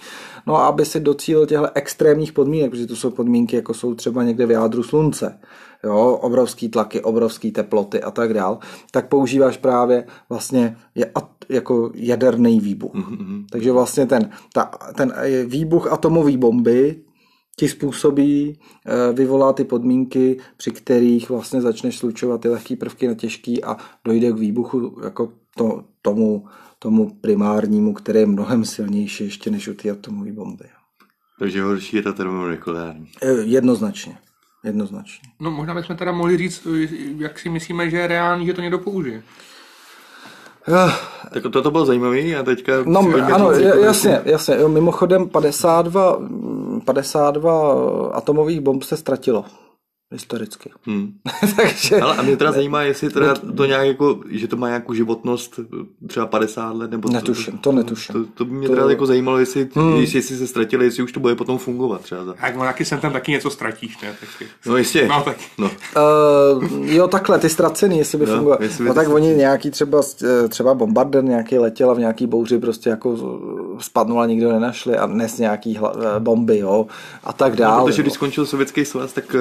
No a aby si docílil těchto extrémních podmínek, protože to jsou podmínky, jako jsou třeba někde v jádru slunce, jo, obrovský tlaky, obrovský teploty a tak dál, tak používáš právě vlastně jako jaderný výbuch. Mm-hmm. Takže vlastně ten, ta, ten výbuch atomové bomby ti způsobí, eh, vyvolá ty podmínky, při kterých vlastně začneš slučovat ty lehké prvky na těžký a dojde k výbuchu jako to, tomu, tomu primárnímu, který je mnohem silnější ještě než u té atomové bomby. Takže horší je ta termonukleární. Eh, jednoznačně. Jednoznačně. No možná bychom teda mohli říct, jak si myslíme, že je reálný, že to někdo použije. Uh, tak to, to bylo zajímavé a teďka... No ano, jasně, jasně. Jo, mimochodem 52, 52 atomových bomb se ztratilo historicky. Hmm. Takže... Ale a mě teda zajímá, jestli teda to nějak jako, že to má nějakou životnost třeba 50 let, nebo... Netuším, to netuším. To, to by mě to... teda jako zajímalo, jestli, hmm. jestli, jestli se ztratili, jestli už to bude potom fungovat třeba. Za... Jak nějaký sem tam taky něco ztratíš, ne? Tak... No jistě. No, tak. No. Uh, jo, takhle, ty ztracený, jestli by no, fungoval. Jestli by no tak oni nějaký třeba, eh, třeba bombarder nějaký letěl a v nějaký bouři prostě jako spadnul a nikdo nenašli a dnes nějaký hla, eh, bomby, jo, a tak dále. No, protože když skončil sovětský svaz, tak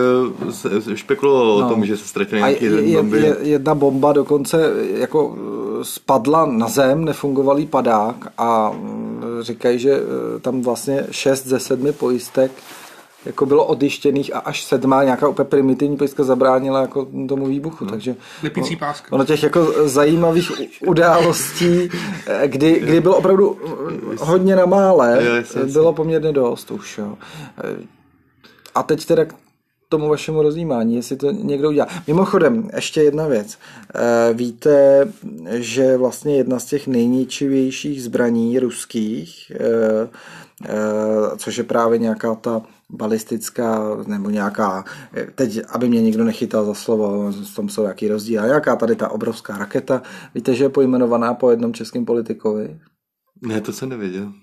se špekulovalo no. o tom, že se ztratily nějaké je, bomby. Je, jedna bomba dokonce jako spadla na zem, nefungovalý padák a mm, říkají, že eh, tam vlastně šest ze sedmi pojistek jako bylo odjištěných a až sedmá nějaká úplně primitivní pojistka zabránila jako tomu výbuchu. No. Takže Lepící páska. Ono těch jako zajímavých událostí, eh, kdy, kdy bylo opravdu hodně na mále, bylo poměrně dost už. Jo. A teď teda tomu vašemu rozjímání, jestli to někdo udělá. Mimochodem, ještě jedna věc. Eh, víte, že vlastně jedna z těch nejničivějších zbraní ruských, eh, eh, což je právě nějaká ta balistická, nebo nějaká, teď, aby mě někdo nechytal za slovo, v tom jsou jaký rozdíl, a nějaká tady ta obrovská raketa, víte, že je pojmenovaná po jednom českém politikovi? Ne, to jsem nevěděl.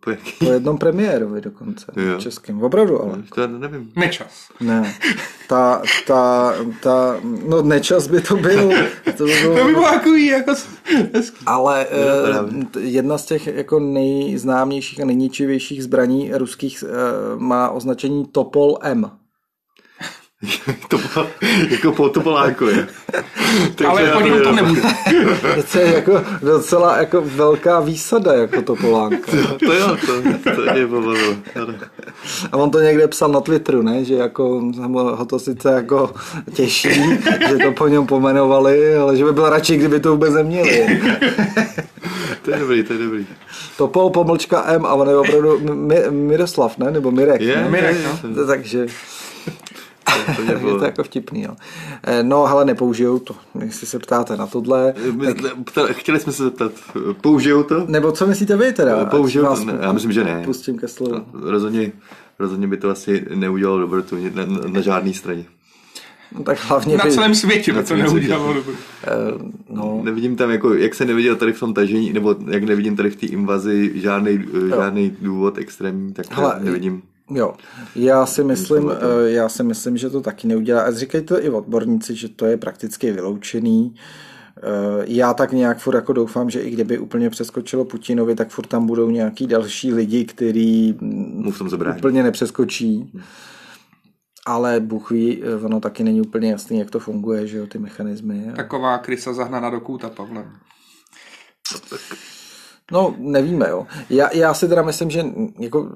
Po, po jednom premiérovi dokonce. Jo. Českým. Opravdu, ale. To nevím. Nečas. Ne. Ta, ta, ta, no nečas by to byl. To by bylo, to by bylo takový jako Ale uh, jedna z těch jako nejznámějších a nejničivějších zbraní ruských uh, má označení Topol M. to bylo jako po Topolánkovi. Ale po něm to nebude. to je jako docela jako velká výsada jako Topolánka. To, to jo, to, to mě pobavilo. A on to někde psal na Twitteru, ne? že jako ho to sice jako těší, že to po něm pomenovali, ale že by byl radši, kdyby to vůbec neměli. to je dobrý, to je dobrý. Topol pomlčka M a on je opravdu Miroslav, ne? Nebo Mirek. Je, ne? Mirek, no. Takže to bylo... je to jako vtipný. Jo. Eh, no, ale nepoužijou to, jestli se ptáte na tohle. Tak... Chtěli jsme se zeptat, použijou to? Nebo co myslíte vy teda? Použijou to? Ne, já myslím, že ne. Pustím ke slovu. No, rozhodně, rozhodně by to asi neudělalo dobrotu na, na, na žádné straně. No, tak hlavně na by... celém světě by to neudělalo dobrotu. Uh, no. Nevidím tam, jako, jak se neviděl tady v tom tažení, nebo jak nevidím tady v té invazi žádný, žádný důvod extrémní, tak Hele, nevidím. Jo, já si myslím, eh, já si myslím, že to taky neudělá. A říkají to i odborníci, že to je prakticky vyloučený. já tak nějak furt jako doufám, že i kdyby úplně přeskočilo Putinovi, tak furt tam budou nějaký další lidi, který mu v tom zabrání. úplně nepřeskočí. Ale Bůh ví, ono taky není úplně jasný, jak to funguje, že jo, ty mechanismy. Taková krysa zahnaná do kůta, Pavle. No, nevíme, jo. Já, já si teda myslím, že jako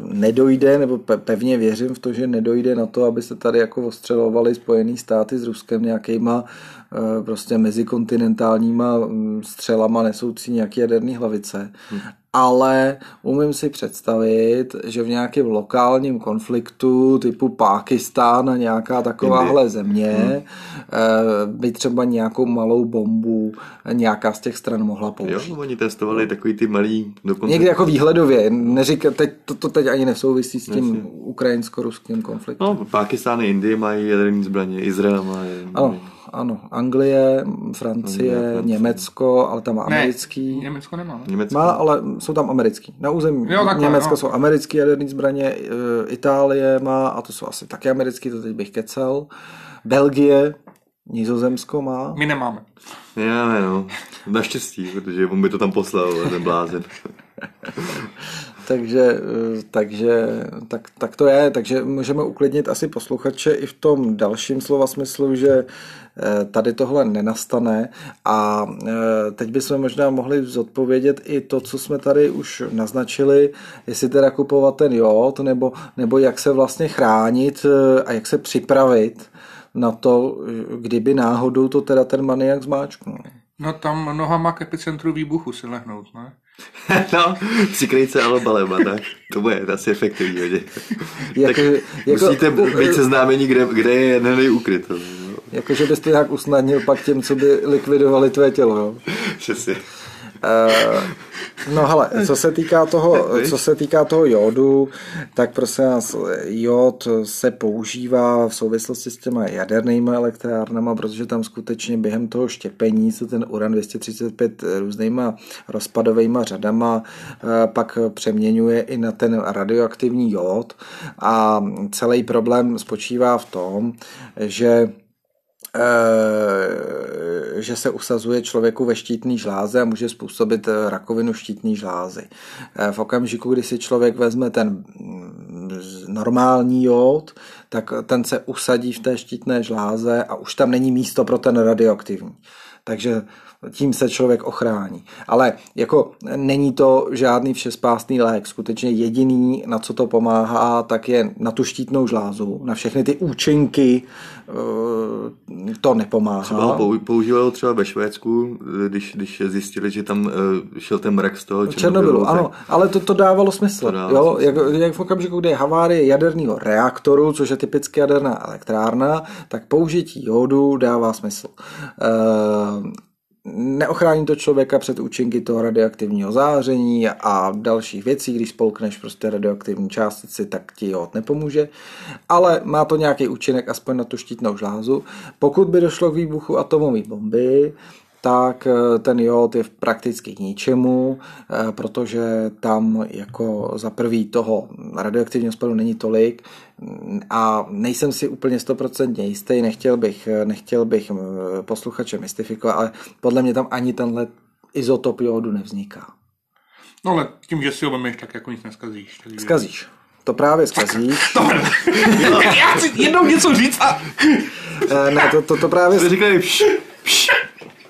nedojde, nebo pevně věřím v to, že nedojde na to, aby se tady jako ostřelovali Spojený státy s Ruskem nějakýma eh, prostě mezikontinentálníma mm, střelama nesoucí nějaké jaderné hlavice. Hmm ale umím si představit, že v nějakém lokálním konfliktu typu Pákistán a nějaká takováhle země hmm. Eh, by třeba nějakou malou bombu nějaká z těch stran mohla použít. Jo, oni testovali takový ty malý dokonce. Někdy jako výhledově, neřík, teď, to, to teď ani nesouvisí s tím ukrajinsko-ruským konfliktem. No, Pákistán a Indie mají jaderné zbraně, Izrael má ano, ano, Anglie, Francie, Anglie. Německo, ale tam má americký. Ne, Německo nemá. Německo. Má, ale jsou tam americký. Na území jo, takhle, Německa no. jsou americké jaderné zbraně, e, Itálie má, a to jsou asi taky americký, to teď bych kecel. Belgie, Nizozemsko má. My nemáme. Já, no. Naštěstí, protože on by to tam poslal, ten blázen. takže, eh, takže tak, tak to je, takže můžeme uklidnit asi posluchače i v tom dalším slova smyslu, že eh, tady tohle nenastane a eh, teď bychom možná mohli zodpovědět i to, co jsme tady už naznačili, jestli teda kupovat ten jod, nebo, nebo jak se vlastně chránit a jak se připravit na to, kdyby náhodou to teda ten maniak zmáčknul. No tam nohama k epicentru výbuchu si lehnout, ne? no, přikrýt se alobalem a tak. To bude asi efektivní hodně. jako, tak jako, musíte být seznámení, kde, kde je nejukryt. ukryto. Jakože byste nějak usnadnil pak těm, co by likvidovali tvé tělo, jo? Přesně. Uh, no hele, co se týká toho, co se týká toho jodu, tak prosím vás, jod se používá v souvislosti s těma jadernými elektrárnama, protože tam skutečně během toho štěpení se ten uran 235 různýma rozpadovými řadama eh, pak přeměňuje i na ten radioaktivní jod a celý problém spočívá v tom, že Eh, že se usazuje člověku ve štítný žláze a může způsobit eh, rakovinu štítný žlázy. Eh, v okamžiku, kdy si člověk vezme ten mm, normální jód, tak ten se usadí v té štítné žláze a už tam není místo pro ten radioaktivní. Takže tím se člověk ochrání. Ale jako není to žádný všespásný lék. Skutečně jediný, na co to pomáhá, tak je na tu štítnou žlázu, na všechny ty účinky eh, to nepomáhá. Třeba ho používalo třeba ve Švédsku, když, když zjistili, že tam eh, šel ten mrak z toho Černobylu. Černobylu ano, ale to, to dávalo smysl. To dávalo jo? Smysl. Jak, jak v okamžiku, kdy je havárie jaderného reaktoru, což je typicky jaderná elektrárna, tak použití jodu dává smysl. Uh, neochrání to člověka před účinky toho radioaktivního záření a dalších věcí, když spolkneš prostě radioaktivní částici, tak ti jod nepomůže, ale má to nějaký účinek aspoň na tu štítnou žlázu. Pokud by došlo k výbuchu atomové bomby, tak eh, ten jod je prakticky k ničemu, eh, protože tam jako za prvý toho radioaktivního spadu není tolik a nejsem si úplně 100% jistý, nechtěl bych, nechtěl bych eh, posluchače mystifikovat, ale podle mě tam ani tenhle izotop jodu nevzniká. No ale tím, že si ho vemeš, tak jako nic neskazíš. Takže... Skazíš. To právě skazíš. To, já chci jednou něco říct a... ne, to, to, to právě... Říkali, pš, pš,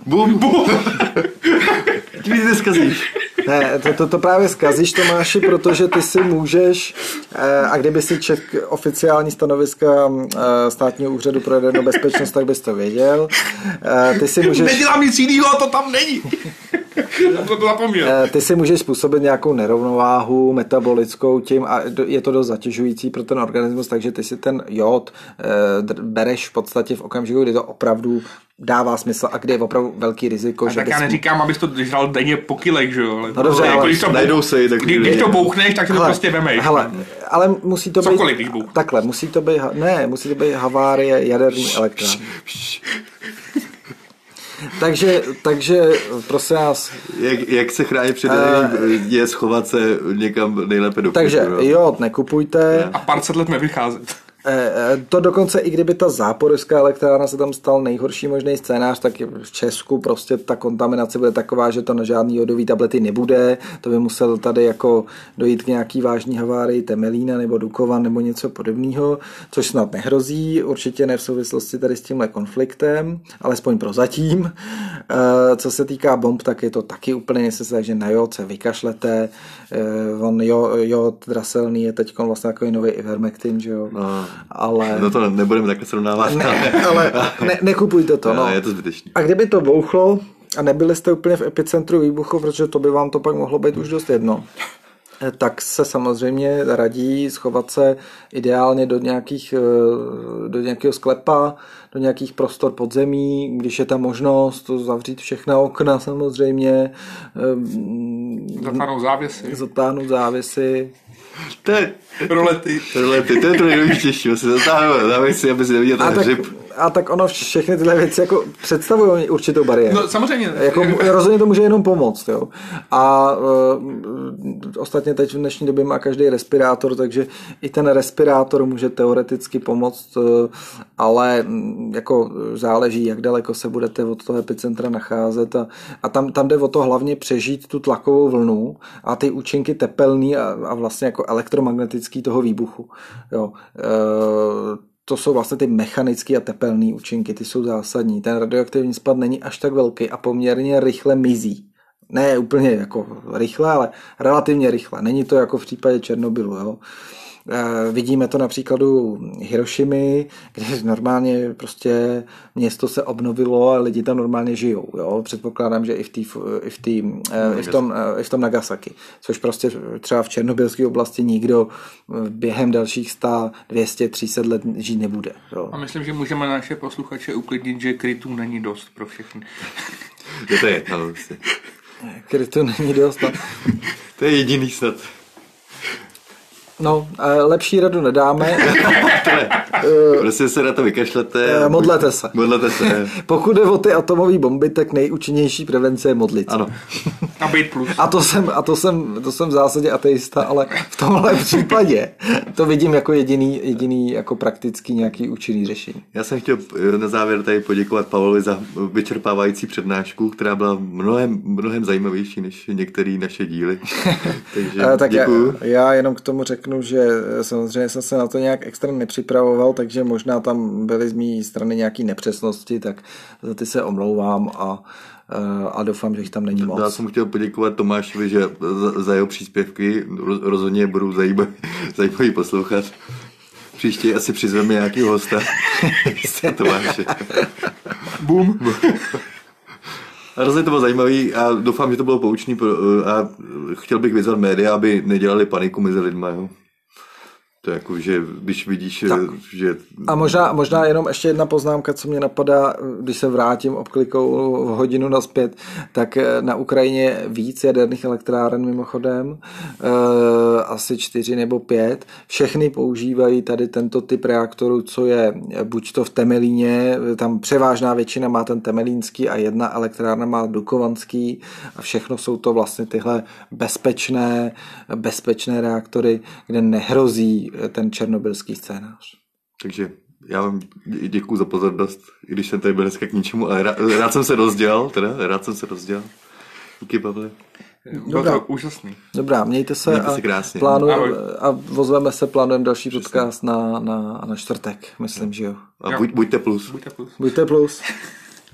Bum, bum. Ty mi neskazíš. Ne, to, to, to právě zkazíš, Tomáši, protože ty si můžeš, eh, a kdyby si čet oficiální stanoviska eh, státního úřadu pro jadernou bezpečnost, tak bys to věděl. Eh, ty si můžeš... Nedělám nic jiného, to tam není. to zapomněl. Ty si můžeš způsobit nějakou nerovnováhu metabolickou tím a je to dost zatěžující pro ten organismus, takže ty si ten jod bereš v podstatě v okamžiku, kdy to opravdu dává smysl a kde je opravdu velký riziko. A že tak já neříkám, abys to žral denně po kilech, že jo? Ale no dobře, jako, když to najdou se tak když, když to bouchneš, tak si to prostě vemeš. Hele, ale musí to Cokoliv, být... Když takhle, musí to být, ne, musí to být havárie jaderní elektrárny. Takže, takže prosím vás. Jak, jak se chránit před uh, je schovat se někam nejlépe do Takže jo, nekupujte. A pár set let nevycházet. Eh, eh, to dokonce, i kdyby ta záporská elektrárna se tam stal nejhorší možný scénář, tak v Česku prostě ta kontaminace bude taková, že to na žádný jodový tablety nebude. To by musel tady jako dojít k nějaký vážný havárii Temelína nebo Dukova nebo něco podobného, což snad nehrozí, určitě ne v souvislosti tady s tímhle konfliktem, alespoň prozatím. Eh, co se týká bomb, tak je to taky úplně nesesle, že na jod se vykašlete. On jod draselný je teď vlastně takový nový Ivermectin, že jo. No ale... No to nebudeme takhle srovnávat. Ne, ale ne, nekupujte to. No. Je to zbytečné. A kdyby to bouchlo a nebyli jste úplně v epicentru výbuchu, protože to by vám to pak mohlo být už dost jedno, tak se samozřejmě radí schovat se ideálně do, nějakých, eh, do nějakého sklepa, do nějakých prostor podzemí, když je tam možnost to zavřít všechna okna samozřejmě. Eh, zatáhnout závěsy. Zatáhnout závěsy. To je... Rolety. Rolety, to je to nejdůležitější. Se zatáhnout závěsy, aby si neviděl ten hřib a tak ono všechny tyhle věci jako představují určitou bariéru. No samozřejmě. Jako, rozhodně to může jenom pomoct. Jo. A uh, ostatně teď v dnešní době má každý respirátor, takže i ten respirátor může teoreticky pomoct, uh, ale um, jako záleží, jak daleko se budete od toho epicentra nacházet a, a tam, tam jde o to hlavně přežít tu tlakovou vlnu a ty účinky tepelný a, a vlastně jako elektromagnetický toho výbuchu. Jo. Uh, to jsou vlastně ty mechanické a tepelné účinky, ty jsou zásadní. Ten radioaktivní spad není až tak velký a poměrně rychle mizí. Ne úplně jako rychle, ale relativně rychle. Není to jako v případě Černobylu. Jo. Eh, vidíme to na příkladu Hirošimy, kde normálně prostě město se obnovilo a lidi tam normálně žijou. Jo? Předpokládám, že i v, tý, i, v tý, eh, i, v tom, eh, i v tom Nagasaki. Což prostě třeba v Černobylské oblasti nikdo během dalších 100, 200, 300 let žít nebude. Jo? A myslím, že můžeme naše posluchače uklidnit, že krytů není dost pro všechny. to je, no, prostě. Krytů není dost. No. to je jediný snad. No, lepší radu nedáme. prostě se na to vykašlete. Eh, modlete se. Modlete se. Pokud jde o ty atomové bomby, tak nejúčinnější prevence je modlit. Ano. A být plus. A to jsem, a to jsem, to jsem v zásadě ateista, ale v tomhle případě to vidím jako jediný, jediný jako praktický nějaký účinný řešení. Já jsem chtěl eh, na závěr tady poděkovat Pavlovi za vyčerpávající přednášku, která byla mnohem, mnohem zajímavější než některé naše díly. Takže eh, tak děkuju. Já, já jenom k tomu řeknu, řeknu, že eh, samozřejmě jsem se na to nějak extra nepřipravoval, takže možná tam byly z mé strany nějaké nepřesnosti, tak za ty se omlouvám a eh, a doufám, že jich tam není moc. Já jsem chtěl poděkovat Tomášovi, že za, za jeho příspěvky rozhodně budou zajímavý, zajímavý poslouchat. Příště asi přizveme nějaký hosta. Tomáše. Bum. Hrozně to bylo zajímavý a doufám, že to bylo poučný a chtěl bych vyzvat média, aby nedělali paniku mezi lidmi. Jo. To je jako, že když vidíš, tak. že... A možná, možná jenom ještě jedna poznámka, co mě napadá, když se vrátím obklikou v hodinu naspět, tak eh, na Ukrajině víc jaderných elektráren mimochodem, e, asi čtyři nebo pět, všechny používají tady tento typ reaktoru, co je buď to v Temelíně, tam převážná většina má ten temelínský a jedna elektrárna má dukovanský a všechno jsou to vlastně tyhle bezpečné, bezpečné reaktory, kde nehrozí ten černobylský scénář. Takže já vám děkuji za pozornost, i když jsem tady byl dneska k ničemu, ale rád, rád jsem se rozdělal, teda, rád jsem se rozdělal. Díky, Pavle. Dobrá. to úžasný. Dobrá, mějte se, mějte se krásně. Plánu, a vozveme se, plánujeme další Přesný. podcast na, na, na čtvrtek, myslím, že jo. A buď, buďte plus. Buďte plus. Buďte plus.